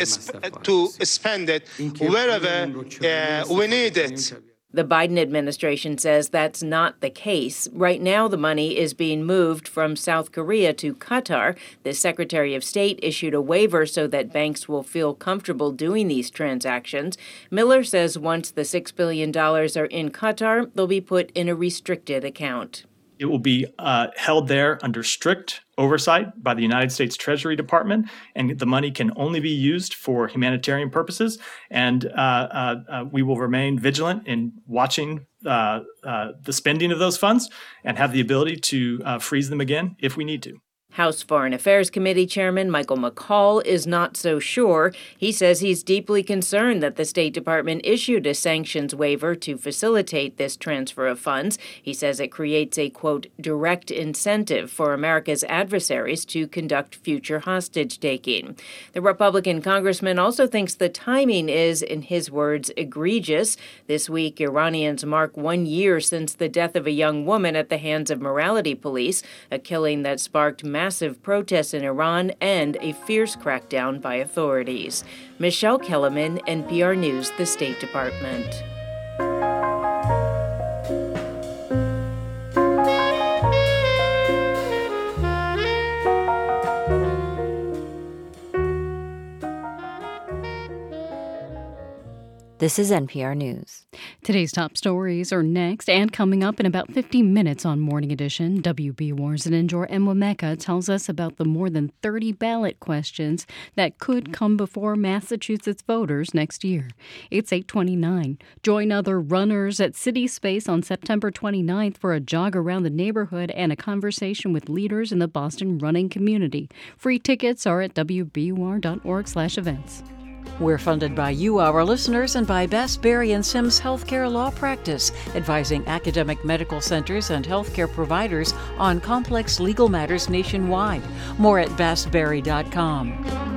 to spend it wherever uh, we need it. The Biden administration says that's not the case. Right now, the money is being moved from South Korea to Qatar. The Secretary of State issued a waiver so that banks will feel comfortable doing these transactions. Miller says once the $6 billion are in Qatar, they'll be put in a restricted account. It will be uh, held there under strict oversight by the United States Treasury Department, and the money can only be used for humanitarian purposes. And uh, uh, uh we will remain vigilant in watching uh, uh, the spending of those funds and have the ability to freeze them again if we need to. House Foreign Affairs Committee Chairman Michael McCaul is not so sure. He says he's deeply concerned that the State Department issued a sanctions waiver to facilitate this transfer of funds. He says it creates a, quote, direct incentive for America's adversaries to conduct future hostage taking. The Republican congressman also thinks the timing is, in his words, egregious. This week, Iranians mark one year since the death of a young woman at the hands of morality police, a killing that sparked mass massive protests in Iran and a fierce crackdown by authorities. Michelle Kelemen, NPR News, the State Department. This is NPR News. Today's top stories are next and coming up in about 15 minutes on Morning Edition. wb WBUR's Ninjor Enwemeka tells us about the more than 30 ballot questions that could come before Massachusetts voters next year. It's 829. Join other runners at City Space on September 29th for a jog around the neighborhood and a conversation with leaders in the Boston running community. Free tickets are at wbur.org/events. We're funded by you, our listeners, and by Bass Berry and Sims Healthcare Law Practice, advising academic medical centers and healthcare providers on complex legal matters nationwide. More at bassberry.com.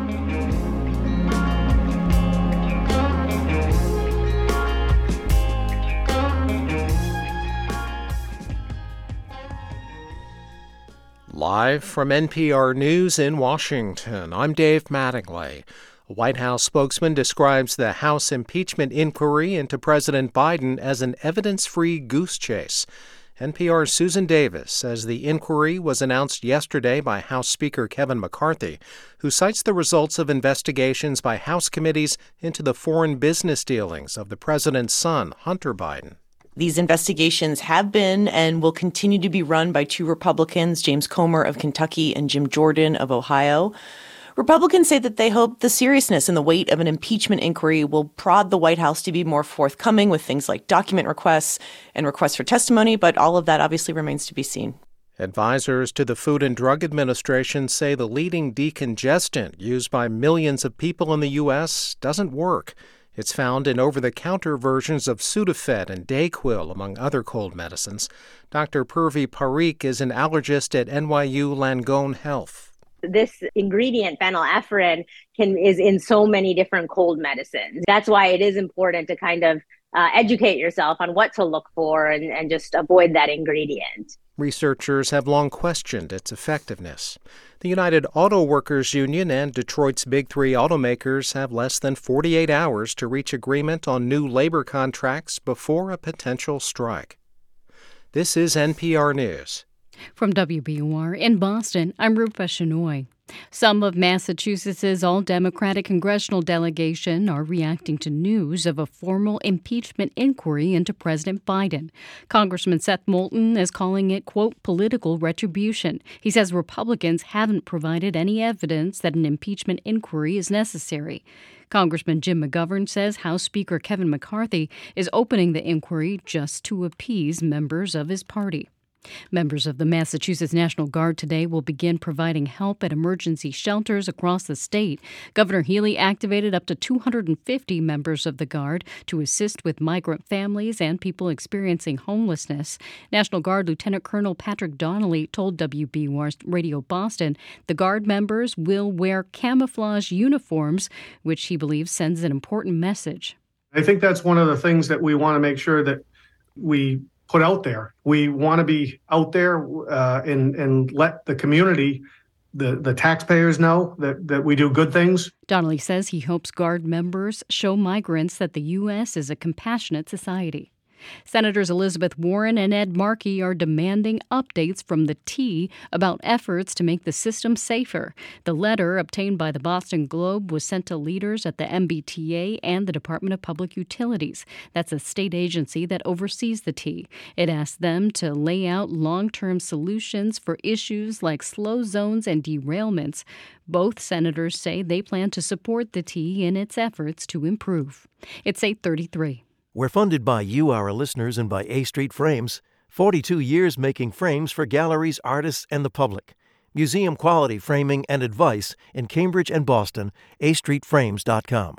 Live from NPR News in Washington, I'm Dave Mattingly. A White House spokesman describes the House impeachment inquiry into President Biden as an evidence free goose chase. NPR's Susan Davis says the inquiry was announced yesterday by House Speaker Kevin McCarthy, who cites the results of investigations by House committees into the foreign business dealings of the president's son, Hunter Biden. These investigations have been and will continue to be run by two Republicans, James Comer of Kentucky and Jim Jordan of Ohio. Republicans say that they hope the seriousness and the weight of an impeachment inquiry will prod the White House to be more forthcoming with things like document requests and requests for testimony, but all of that obviously remains to be seen. Advisors to the Food and Drug Administration say the leading decongestant used by millions of people in the U.S. doesn't work. It's found in over the counter versions of Sudafed and Dayquil, among other cold medicines. Dr. Purvi Parikh is an allergist at NYU Langone Health this ingredient phenylephrine can is in so many different cold medicines. That's why it is important to kind of uh, educate yourself on what to look for and, and just avoid that ingredient. Researchers have long questioned its effectiveness. The united auto workers union and detroit's big three automakers have less than 48 hours to reach agreement on new labor contracts before a potential strike. This is npr news from WBUR in Boston, I'm Rupa Shenoy. Some of Massachusetts' all Democratic congressional delegation are reacting to news of a formal impeachment inquiry into President Biden. Congressman Seth Moulton is calling it, quote, political retribution. He says Republicans haven't provided any evidence that an impeachment inquiry is necessary. Congressman Jim McGovern says House Speaker Kevin McCarthy is opening the inquiry just to appease members of his party. Members of the Massachusetts National Guard today will begin providing help at emergency shelters across the state. Governor Healey activated up to 250 members of the Guard to assist with migrant families and people experiencing homelessness. National Guard Lieutenant Colonel Patrick Donnelly told WBUR Radio Boston the Guard members will wear camouflage uniforms, which he believes sends an important message. I think that's one of the things that we want to make sure that we put out there. We want to be out there uh, and and let the community, the the taxpayers know that that we do good things. Donnelly says he hopes Guard members show migrants that the U.S. is a compassionate society. Senators Elizabeth Warren and Ed Markey are demanding updates from the T about efforts to make the system safer. The letter obtained by the Boston Globe was sent to leaders at the MBTA and the Department of Public Utilities. That's a state agency that oversees the T. It asked them to lay out long term solutions for issues like slow zones and derailments. Both senators say they plan to support the T in its efforts to improve. It's 833. We're funded by you, our listeners, and by A Street Frames. 42 years making frames for galleries, artists, and the public. Museum quality framing and advice in Cambridge and Boston. astreetframes.com.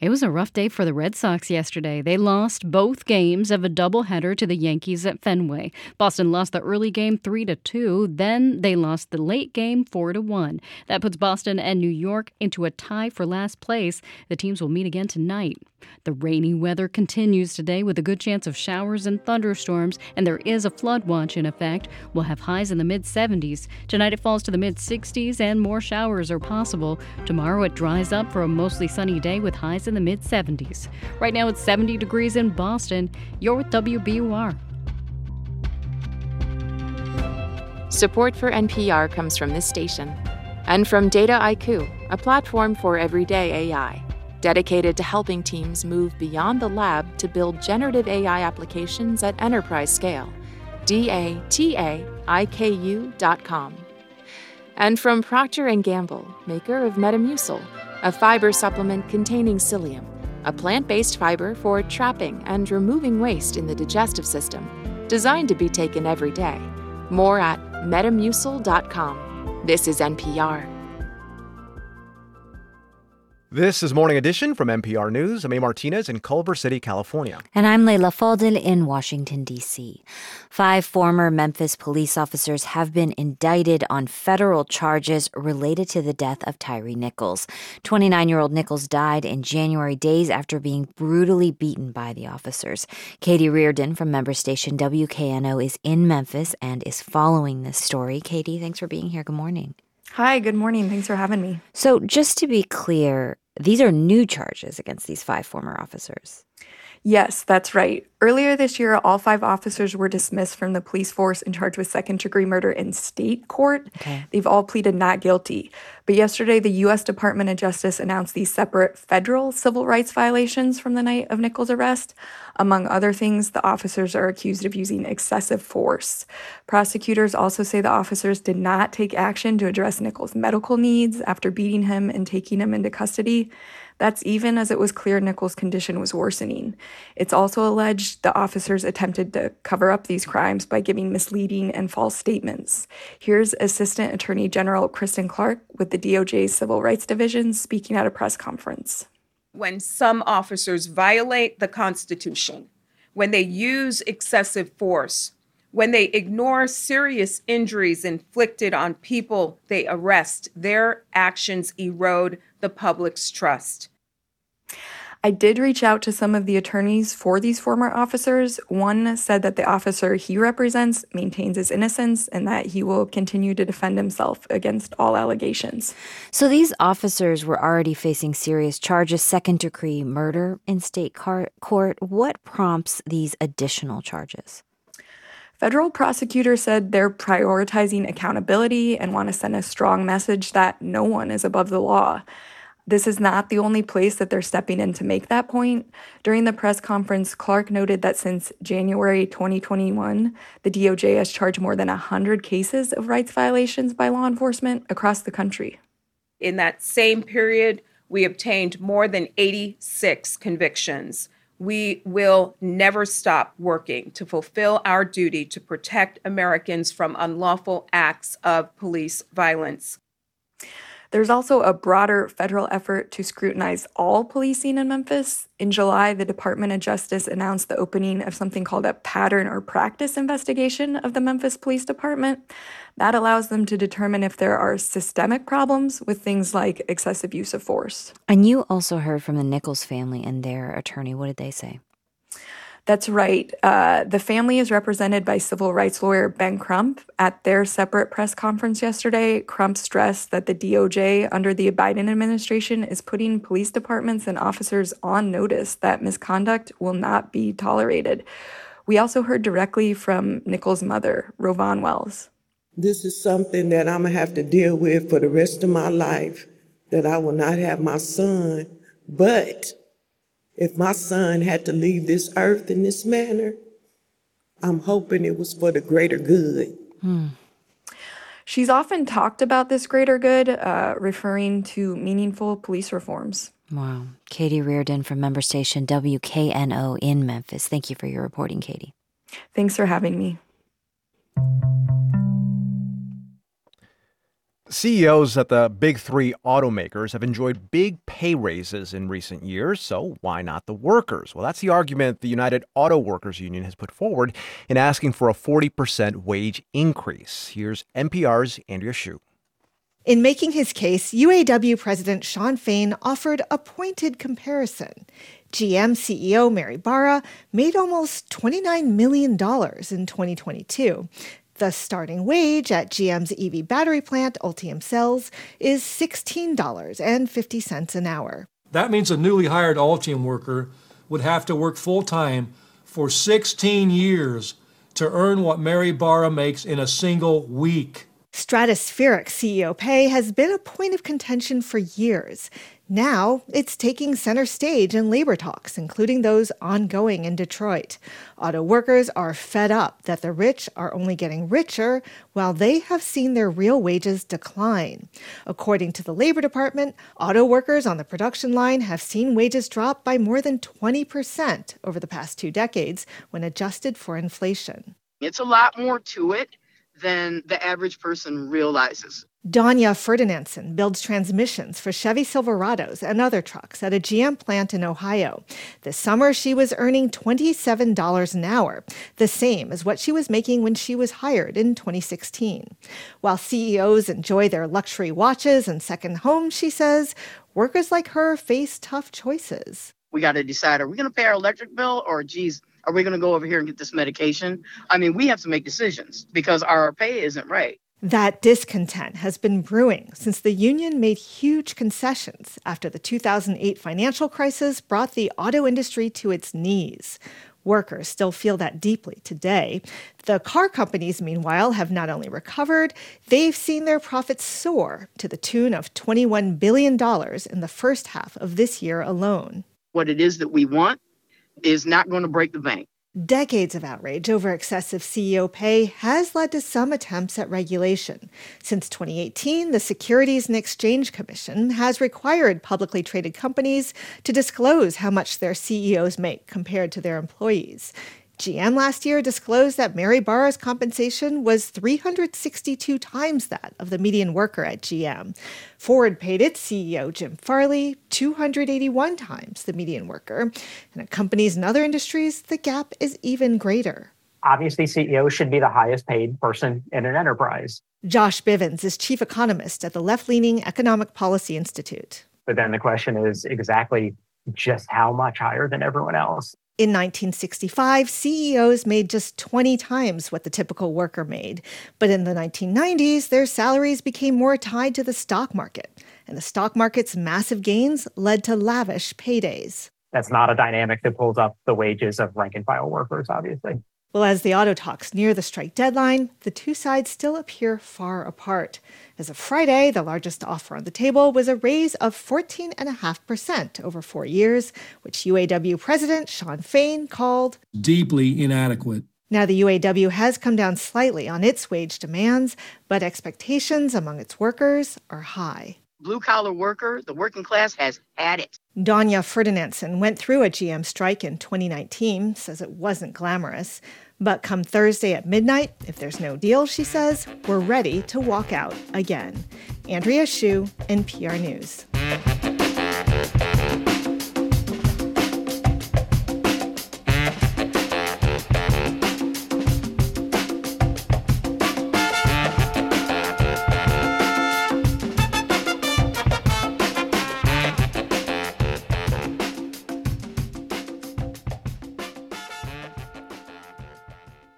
It was a rough day for the Red Sox yesterday. They lost both games of a doubleheader to the Yankees at Fenway. Boston lost the early game 3 to 2, then they lost the late game 4 to 1. That puts Boston and New York into a tie for last place. The teams will meet again tonight. The rainy weather continues today with a good chance of showers and thunderstorms, and there is a flood watch in effect. We'll have highs in the mid 70s. Tonight it falls to the mid 60s and more showers are possible. Tomorrow it dries up for a mostly sunny day with highs in the mid 70s. Right now it's 70 degrees in Boston. You're with WBUR. Support for NPR comes from this station and from Dataiku, a platform for everyday AI, dedicated to helping teams move beyond the lab to build generative AI applications at enterprise scale. D-A-T-A-I-K-U.com. And from Procter & Gamble, maker of Metamucil, a fiber supplement containing psyllium, a plant-based fiber for trapping and removing waste in the digestive system, designed to be taken every day. More at metamucil.com. This is NPR. This is Morning Edition from NPR News. I'm A. Martinez in Culver City, California. And I'm Leila Fadel in Washington, D.C. Five former Memphis police officers have been indicted on federal charges related to the death of Tyre Nichols. 29 year old Nichols died in January, days after being brutally beaten by the officers. Katie Riordan from member station WKNO is in Memphis and is following this story. Katie, thanks for being here. Good morning. Hi, good morning. Thanks for having me. So, just to be clear, these are new charges against these five former officers. Yes, that's right. Earlier this year, all five officers were dismissed from the police force and charged with second degree murder in state court. Okay. They've all pleaded not guilty. But yesterday, the U.S. Department of Justice announced these separate federal civil rights violations from the night of Nichols' arrest. Among other things, the officers are accused of using excessive force. Prosecutors also say the officers did not take action to address Nichols' medical needs after beating him and taking him into custody. That's even as it was clear Nichols' condition was worsening. It's also alleged the officers attempted to cover up these crimes by giving misleading and false statements. Here's Assistant Attorney General Kristen Clarke with the DOJ's Civil Rights Division speaking at a press conference. When some officers violate the Constitution, when they use excessive force, when they ignore serious injuries inflicted on people they arrest, their actions erode the public's trust. I did reach out to some of the attorneys for these former officers. One said that the officer he represents maintains his innocence and that he will continue to defend himself against all allegations. So these officers were already facing serious charges, second degree murder in state car- court. What prompts these additional charges? Federal prosecutors said they're prioritizing accountability and want to send a strong message that no one is above the law. This is not the only place that they're stepping in to make that point. During the press conference, Clarke noted that since January 2021, the DOJ has charged more than 100 cases of rights violations by law enforcement across the country. In that same period, we obtained more than 86 convictions. We will never stop working to fulfill our duty to protect Americans from unlawful acts of police violence. There's also a broader federal effort to scrutinize all policing in Memphis. In July, the Department of Justice announced the opening of something called a pattern or practice investigation of the Memphis Police Department. That allows them to determine if there are systemic problems with things like excessive use of force. And you also heard from the Nichols family and their attorney. What did they say? That's right. Uh, the family is represented by civil rights lawyer Ben Crump. At their separate press conference yesterday, Crump stressed that the DOJ under the Biden administration is putting police departments and officers on notice that misconduct will not be tolerated. We also heard directly from Nichols' mother, RowVaughn Wells. This is something that I'm going to have to deal with for the rest of my life, that I will not have my son. But if my son had to leave this earth in this manner, I'm hoping it was for the greater good. Hmm. She's often talked about this greater good, uh, referring to meaningful police reforms. Wow. Katie Riordan from member station WKNO in Memphis. Thank you for your reporting, Katie. Thanks for having me. CEOs at the big three automakers have enjoyed big pay raises in recent years, so why not the workers? Well, that's the argument the United Auto Workers Union has put forward in asking for a 40% wage increase. Here's NPR's Andrea Hsu. In making his case, UAW President Shawn Fain offered a pointed comparison. GM CEO Mary Barra made almost $29 million in 2022. The starting wage at GM's EV battery plant, Ultium Cells, is $16.50 an hour. That means a newly hired Ultium worker would have to work full time for 16 years to earn what Mary Barra makes in a single week. Stratospheric CEO pay has been a point of contention for years. Now it's taking center stage in labor talks, including those ongoing in Detroit. Auto workers are fed up that the rich are only getting richer while they have seen their real wages decline. According to the Labor Department, auto workers on the production line have seen wages drop by more than 20% over the past two decades when adjusted for inflation. It's a lot more to it than the average person realizes. Danya Ferdinandson builds transmissions for Chevy Silverados and other trucks at a GM plant in Ohio. This summer, she was earning $27 an hour, the same as what she was making when she was hired in 2016. While CEOs enjoy their luxury watches and second homes, she says, workers like her face tough choices. We got to decide are we going to pay our electric bill or, geez, are we going to go over here and get this medication? I mean, we have to make decisions because our pay isn't right. That discontent has been brewing since the union made huge concessions after the 2008 financial crisis brought the auto industry to its knees. Workers still feel that deeply today. The car companies, meanwhile, have not only recovered, they've seen their profits soar to the tune of $21 billion in the first half of this year alone. What it is that we want is not going to break the bank. Decades of outrage over excessive CEO pay has led to some attempts at regulation. Since 2018, the Securities and Exchange Commission has required publicly traded companies to disclose how much their CEOs make compared to their employees. GM last year disclosed that Mary Barra's compensation was 362 times that of the median worker at GM. Ford paid its CEO, Jim Farley, 281 times the median worker. And at companies in other industries, the gap is even greater. Obviously, CEO should be the highest paid person in an enterprise. Josh Bivens is chief economist at the left leaning Economic Policy Institute. But then the question is exactly just how much higher than everyone else. In 1965, CEOs made just 20 times what the typical worker made. But in the 1990s, their salaries became more tied to the stock market. And the stock market's massive gains led to lavish paydays. That's not a dynamic that pulls up the wages of rank and file workers, obviously. Well, as the auto talks near the strike deadline, the two sides still appear far apart. As of Friday, the largest offer on the table was a raise of 14.5% over four years, which UAW President Shawn Fain called deeply inadequate. Now, the UAW has come down slightly on its wage demands, but expectations among its workers are high blue collar worker, the working class has had it. Danya Ferdinandson went through a GM strike in 2019, says it wasn't glamorous. But come Thursday at midnight, if there's no deal, she says, we're ready to walk out again. Andrea Hsu, NPR News.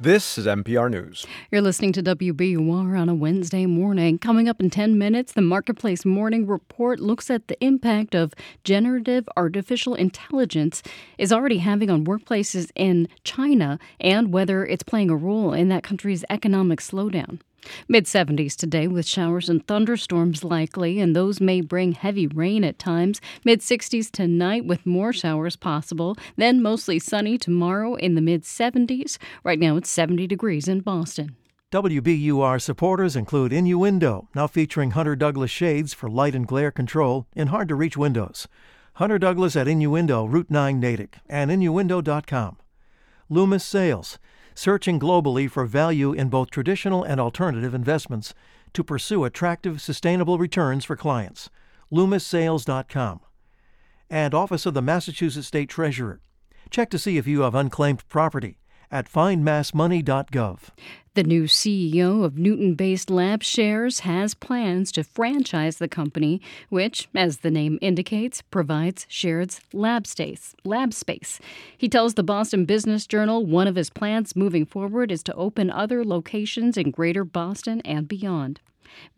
This is NPR News. You're listening to WBUR on a Wednesday morning. Coming up in 10 minutes, the Marketplace Morning Report looks at the impact of generative artificial intelligence is already having on workplaces in China and whether it's playing a role in that country's economic slowdown. Mid 70s today with showers and thunderstorms likely, and those may bring heavy rain at times. Mid 60s tonight with more showers possible, then mostly sunny tomorrow in the mid 70s. Right now it's 70 degrees in Boston. WBUR supporters include Innuendo, now featuring Hunter Douglas shades for light and glare control in hard to reach windows. Hunter Douglas at Innuendo, Route 9 Natick, and Innuendo.com. Loomis Sayles searching globally for value in both traditional and alternative investments to pursue attractive, sustainable returns for clients. LoomisSayles.com. And Office of the Massachusetts State Treasurer. Check to see if you have unclaimed property at findmassmoney.gov. The new CEO of Newton based LabShares has plans to franchise the company, which, as the name indicates, provides shared lab space. Lab space. He tells the Boston Business Journal one of his plans moving forward is to open other locations in greater Boston and beyond.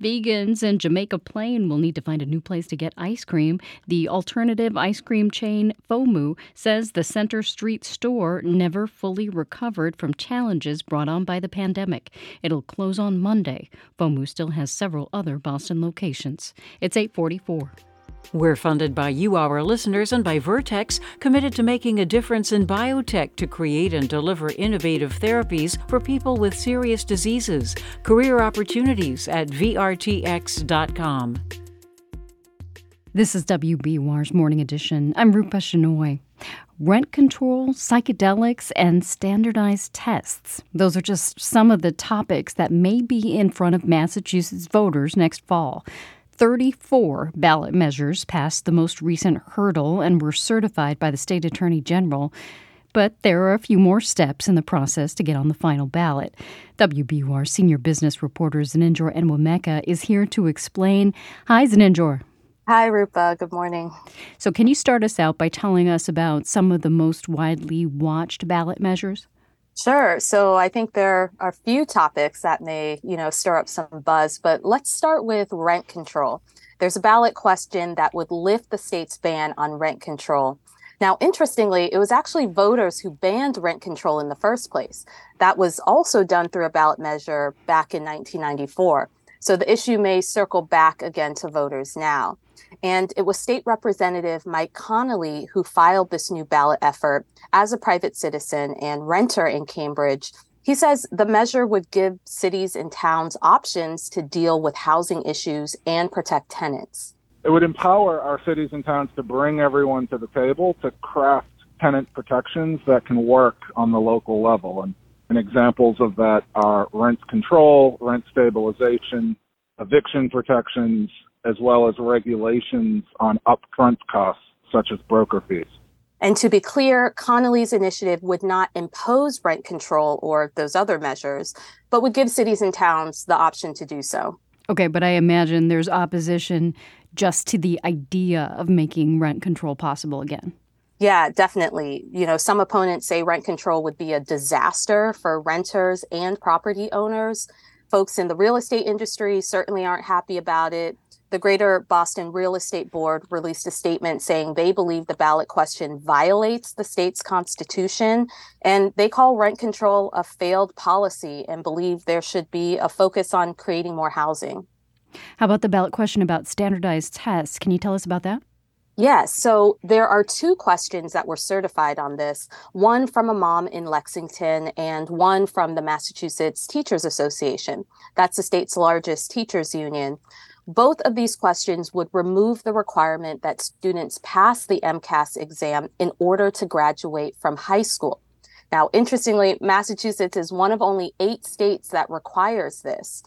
Vegans in Jamaica Plain will need to find a new place to get ice cream. The alternative ice cream chain FOMU says the Center Street store never fully recovered from challenges brought on by the pandemic. It'll close on Monday. FOMU still has several other Boston locations. It's 844. We're funded by you, our listeners, and by Vertex, committed to making a difference in biotech to create and deliver innovative therapies for people with serious diseases. Career opportunities at VRTX.com. This is WBUR's Morning Edition. I'm Rupa Shenoy. Rent control, psychedelics, and standardized tests. Those are just some of the topics that may be in front of Massachusetts voters next fall. 34 ballot measures passed the most recent hurdle and were certified by the state attorney general. But there are a few more steps in the process to get on the final ballot. WBUR senior business reporter Zeninjor Enwemeka is here to explain. Hi, Zeninjor. Hi, Rupa. Good morning. So, can you start us out by telling us about some of the most widely watched ballot measures? Sure. So I think there are a few topics that may, you know, stir up some buzz, but let's start with rent control. There's a ballot question that would lift the state's ban on rent control. Now, interestingly, it was actually voters who banned rent control in the first place. That was also done through a ballot measure back in 1994. So the issue may circle back again to voters now. And it was State Representative Mike Connolly who filed this new ballot effort as a private citizen and renter in Cambridge. He says the measure would give cities and towns options to deal with housing issues and protect tenants. It would empower our cities and towns to bring everyone to the table to craft tenant protections that can work on the local level. And, and examples of that are rent control, rent stabilization, eviction protections, as well as regulations on upfront costs, such as broker fees. And to be clear, Connolly's initiative would not impose rent control or those other measures, but would give cities and towns the option to do so. Okay, but I imagine there's opposition just to the idea of making rent control possible again. Yeah, definitely. You know, some opponents say rent control would be a disaster for renters and property owners. Folks in the real estate industry certainly aren't happy about it. The Greater Boston Real Estate Board released a statement saying they believe the ballot question violates the state's constitution and they call rent control a failed policy and believe there should be a focus on creating more housing. How about the ballot question about standardized tests? Can you tell us about that? Yes. So there are two questions that were certified on this one from a mom in Lexington and one from the Massachusetts Teachers Association. That's the state's largest teachers union. Both of these questions would remove the requirement that students pass the MCAS exam in order to graduate from high school. Now, interestingly, Massachusetts is one of only eight states that requires this.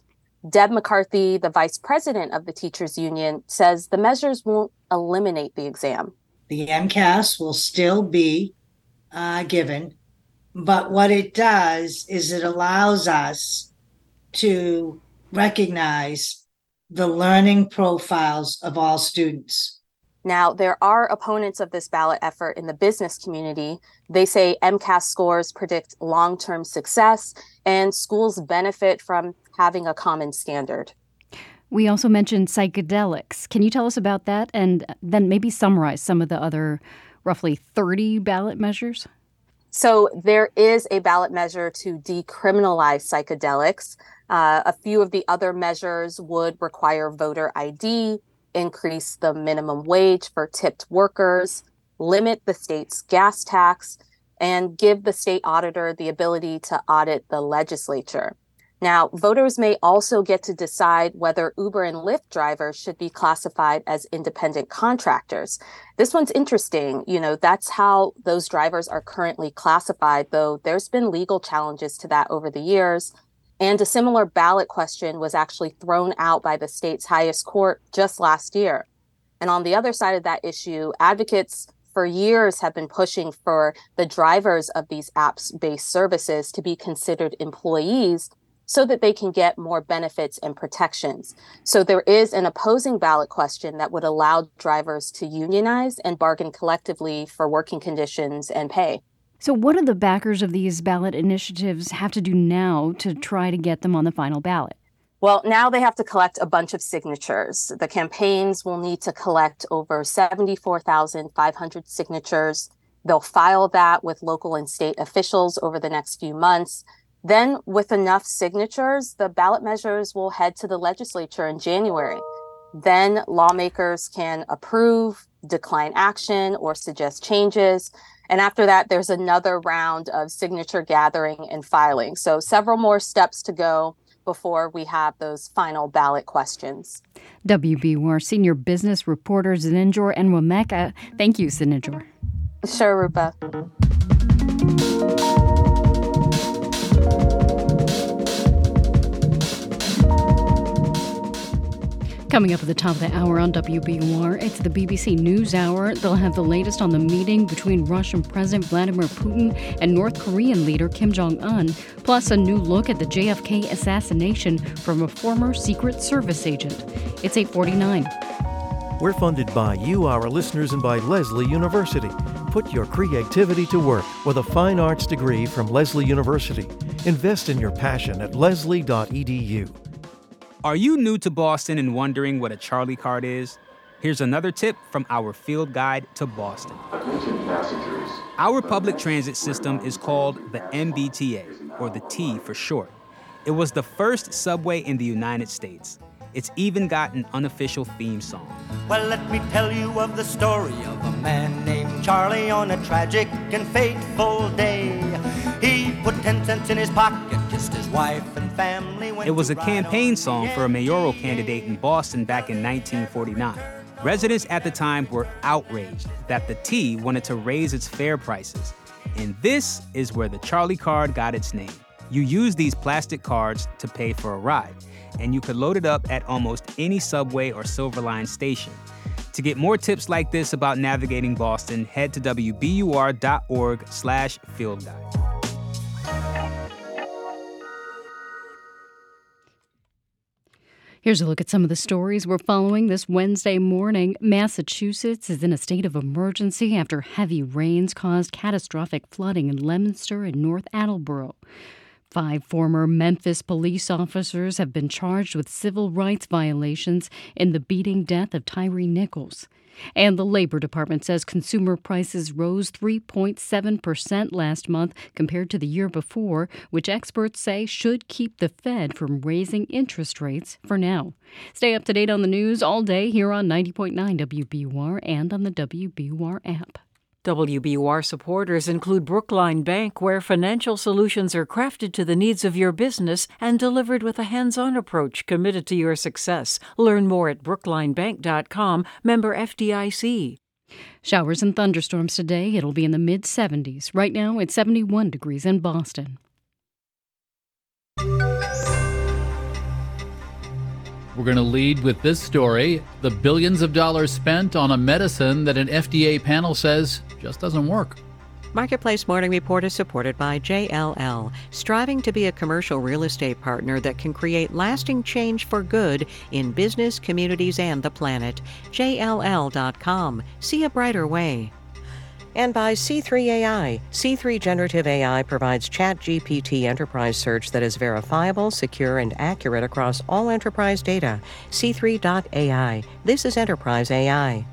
Deb McCarthy, the vice president of the teachers union, says the measures won't eliminate the exam. The MCAS will still be uh, given, but what it does is it allows us to recognize the learning profiles of all students. Now, there are opponents of this ballot effort in the business community. They say MCAS scores predict long term success and schools benefit from having a common standard. We also mentioned psychedelics. Can you tell us about that and then maybe summarize some of the other roughly 30 ballot measures? So, there is a ballot measure to decriminalize psychedelics. Uh, a few of the other measures would require voter ID, increase the minimum wage for tipped workers, limit the state's gas tax, and give the state auditor the ability to audit the legislature. Now, voters may also get to decide whether Uber and Lyft drivers should be classified as independent contractors. This one's interesting. You know, that's how those drivers are currently classified, though there's been legal challenges to that over the years. And a similar ballot question was actually thrown out by the state's highest court just last year. And on the other side of that issue, advocates for years have been pushing for the drivers of these apps based services to be considered employees so that they can get more benefits and protections. So there is an opposing ballot question that would allow drivers to unionize and bargain collectively for working conditions and pay. So, what do the backers of these ballot initiatives have to do now to try to get them on the final ballot? Well, now they have to collect a bunch of signatures. The campaigns will need to collect over 74,500 signatures. They'll file that with local and state officials over the next few months. Then, with enough signatures, the ballot measures will head to the legislature in January. Then, lawmakers can approve, decline action, or suggest changes. And after that, there's another round of signature gathering and filing. So, several more steps to go before we have those final ballot questions. WBUR senior business reporter and Enwemeka. Thank you, Zeninjor. Sure, Rupa. Coming up at the top of the hour on WBUR, it's the BBC News Hour. They'll have the latest on the meeting between Russian President Vladimir Putin and North Korean leader Kim Jong un, plus a new look at the JFK assassination from a former Secret Service agent. It's 849. We're funded by you, our listeners, and by Lesley University. Put your creativity to work with a fine arts degree from Lesley University. Invest in your passion at lesley.edu. Are you new to Boston and wondering what a Charlie card is? Here's another tip from our field guide to Boston. Our public transit system is called the MBTA, or the T for short. It was the first subway in the United States. It's even got an unofficial theme song. Well, let me tell you of the story of a man named Charlie on a tragic and fateful day. He put 10 cents in his pocket, kissed his wife and family. It was a campaign song for a mayoral candidate in Boston back in 1949. Residents at the time were outraged that the T wanted to raise its fare prices. And this is where the Charlie card got its name. You use these plastic cards to pay for a ride, and you could load it up at almost any subway or Silver Line station. To get more tips like this about navigating Boston, head to wbur.org slash field guide. Here's a look at some of the stories we're following this Wednesday morning. Massachusetts is in a state of emergency after heavy rains caused catastrophic flooding in Leominster and North Attleboro. Five former Memphis police officers have been charged with civil rights violations in the beating death of Tyre Nichols. And the Labor Department says consumer prices rose 3.7% last month compared to the year before, which experts say should keep the Fed from raising interest rates for now. Stay up to date on the news all day here on 90.9 WBUR and on the WBUR app. WBUR supporters include Brookline Bank, where financial solutions are crafted to the needs of your business and delivered with a hands on approach committed to your success. Learn more at brooklinebank.com, member FDIC. Showers and thunderstorms today. It'll be in the mid 70s. Right now, it's 71 degrees in Boston. We're going to lead with this story the billions of dollars spent on a medicine that an FDA panel says just doesn't work. Marketplace Morning Report is supported by JLL, striving to be a commercial real estate partner that can create lasting change for good in business, communities, and the planet. JLL.com. See a brighter way. And by C3 AI. C3 Generative AI provides ChatGPT enterprise search that is verifiable, secure, and accurate across all enterprise data. C3.ai. This is enterprise AI.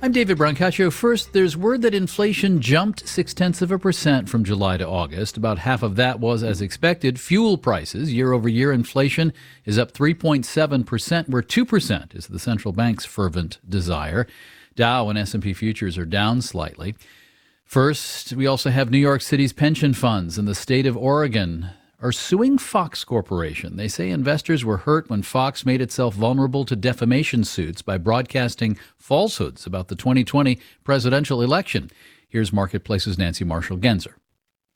I'm David Brancaccio. First, there's word that inflation jumped six tenths of a percent from July to August. About half of that was as expected. Fuel prices, year over year inflation, is up 3.7%, where 2% is the central bank's fervent desire. Dow and S&P futures are down slightly. First, we also have New York City's pension funds and the state of Oregon are suing Fox Corporation. They say investors were hurt when Fox made itself vulnerable to defamation suits by broadcasting falsehoods about the 2020 presidential election. Here's Marketplace's Nancy Marshall Genzer.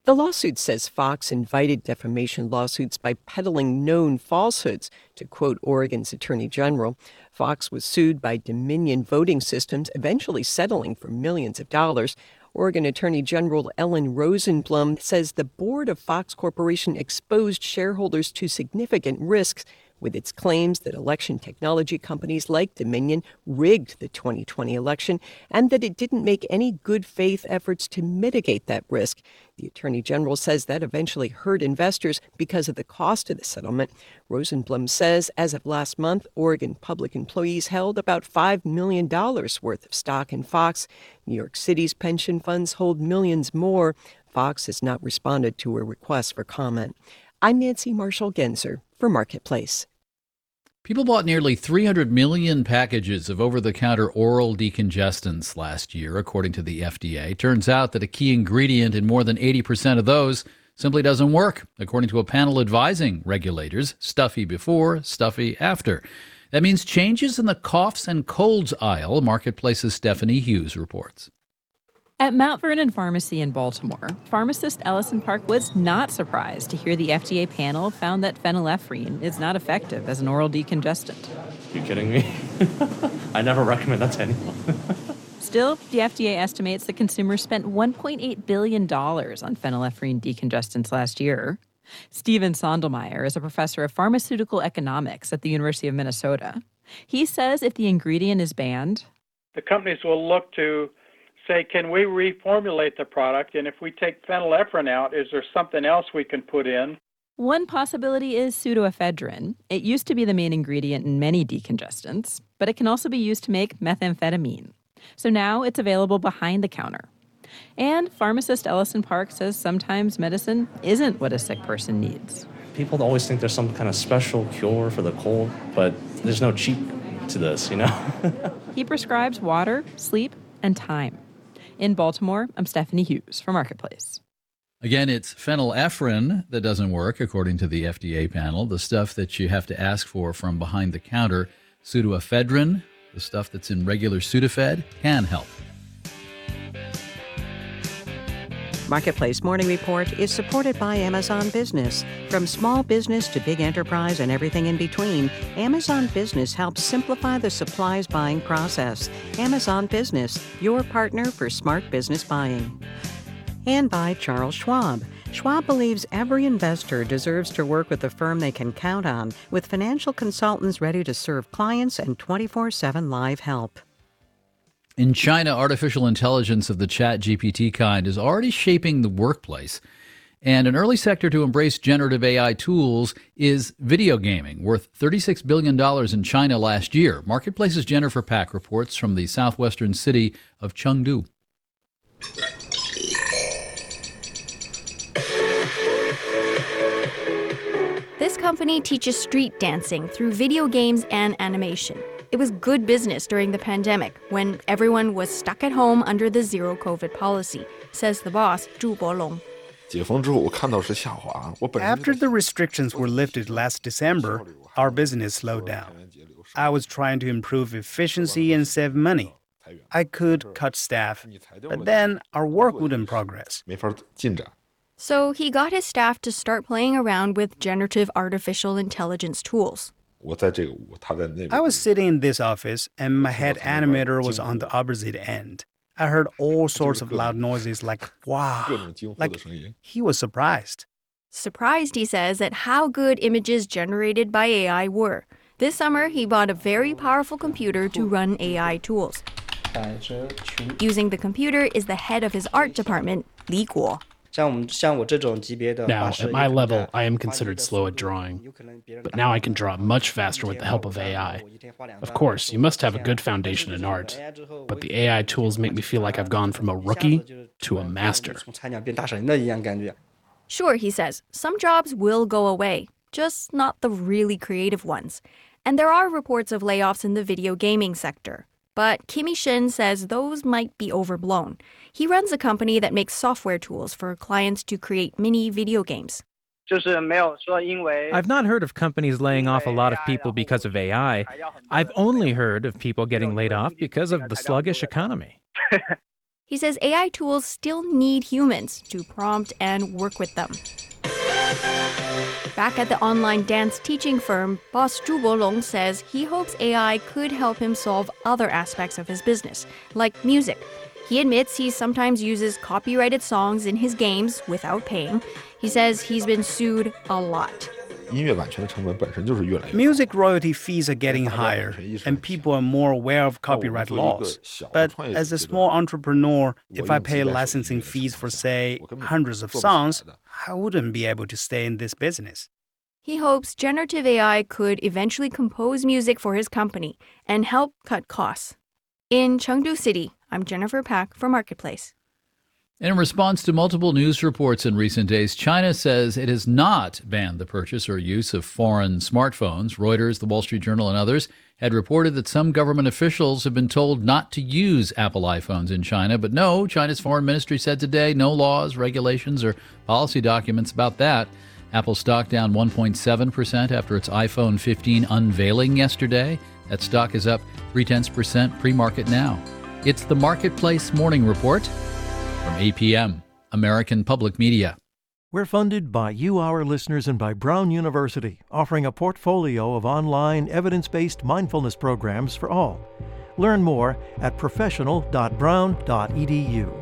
The lawsuit says Fox invited defamation lawsuits by peddling known falsehoods. To quote Oregon's Attorney General, Fox was sued by Dominion Voting Systems, eventually settling for millions of dollars. Oregon Attorney General Ellen Rosenblum says the board of Fox Corporation exposed shareholders to significant risks with its claims that election technology companies like Dominion rigged the 2020 election and that it didn't make any good faith efforts to mitigate that risk. The Attorney General says that eventually hurt investors because of the cost of the settlement. Rosenblum says as of last month, Oregon public employees held about $5 million worth of stock in Fox. New York City's pension funds hold millions more. Fox has not responded to a request for comment. I'm Nancy Marshall Genzer for Marketplace. People bought nearly 300 million packages of over the counter oral decongestants last year, according to the FDA. Turns out that a key ingredient in more than 80% of those simply doesn't work, according to a panel advising regulators stuffy before, stuffy after. That means changes in the coughs and colds aisle, Marketplace's Stephanie Hughes reports. At Mount Vernon Pharmacy in Baltimore, pharmacist Ellison Park was not surprised to hear the FDA panel found that phenylephrine is not effective as an oral decongestant. Are You kidding me? I never recommend that to anyone. Still, the FDA estimates that consumers spent $1.8 billion on phenylephrine decongestants last year. Stephen Schondelmeyer is a professor of pharmaceutical economics at the University of Minnesota. He says if the ingredient is banned, the companies will look to say, can we reformulate the product? And if we take phenylephrine out, is there something else we can put in? One possibility is pseudoephedrine. It used to be the main ingredient in many decongestants, but it can also be used to make methamphetamine. So now it's available behind the counter. And pharmacist Ellison Park says sometimes medicine isn't what a sick person needs. People always think there's some kind of special cure for the cold, but there's no cheap to this, you know? he prescribes water, sleep, and time. In Baltimore, I'm Stephanie Hughes for Marketplace. Again, it's phenylephrine that doesn't work, according to the FDA panel. The stuff that you have to ask for from behind the counter, pseudoephedrine, the stuff that's in regular Sudafed, can help. Marketplace Morning Report is supported by Amazon Business. From small business to big enterprise and everything in between, Amazon Business helps simplify the supplies buying process. Amazon Business, your partner for smart business buying. And by Charles Schwab. Schwab believes every investor deserves to work with a firm they can count on, with financial consultants ready to serve clients and 24 7 live help. In China, artificial intelligence of the chat GPT kind is already shaping the workplace. And an early sector to embrace generative AI tools is video gaming, worth $36 billion in China last year. Marketplace's Jennifer Pak reports from the southwestern city of Chengdu. This company teaches street dancing through video games and animation. It was good business during the pandemic when everyone was stuck at home under the zero COVID policy, says the boss, Zhu Bolong. After the restrictions were lifted last December, our business slowed down. I was trying to improve efficiency and save money. I could cut staff, but then our work wouldn't progress. So he got his staff to start playing around with generative artificial intelligence tools. I was sitting in this office, and my head animator was on the opposite end. I heard all sorts of loud noises like wow. Like he was surprised. Surprised, he says, at how good images generated by AI were. This summer, he bought a very powerful computer to run AI tools. Using the computer is the head of his art department, Li Guo. Now, at my level, I am considered slow at drawing, but now I can draw much faster with the help of AI. Of course, you must have a good foundation in art, but the AI tools make me feel like I've gone from a rookie to a master. Sure, he says, some jobs will go away, just not the really creative ones. And there are reports of layoffs in the video gaming sector. But Kimmy Shin says those might be overblown. He runs a company that makes software tools for clients to create mini video games. I've not heard of companies laying off a lot of people because of AI. I've only heard of people getting laid off because of the sluggish economy. He says AI tools still need humans to prompt and work with them. Back at the online dance teaching firm, boss Zhu Bolong says he hopes AI could help him solve other aspects of his business, like music. He admits he sometimes uses copyrighted songs in his games without paying. He says he's been sued a lot. Music royalty fees are getting higher, and people are more aware of copyright laws. But as a small entrepreneur, if I pay licensing fees for, say, hundreds of songs, I wouldn't be able to stay in this business. He hopes generative AI could eventually compose music for his company and help cut costs. In Chengdu City, I'm Jennifer Pak for Marketplace. In response to multiple news reports in recent days, China says it has not banned the purchase or use of foreign smartphones. Reuters, the Wall Street Journal, and others had reported that some government officials have been told not to use Apple iPhones in China. But no, China's foreign ministry said today no laws, regulations, or policy documents about that. Apple stock down 1.7% after its iPhone 15 unveiling yesterday. That stock is up three tenths percent pre market now. It's the Marketplace Morning Report. From APM, American Public Media. We're funded by you, our listeners, and by Brown University, offering a portfolio of online evidence based mindfulness programs for all. Learn more at professional.brown.edu.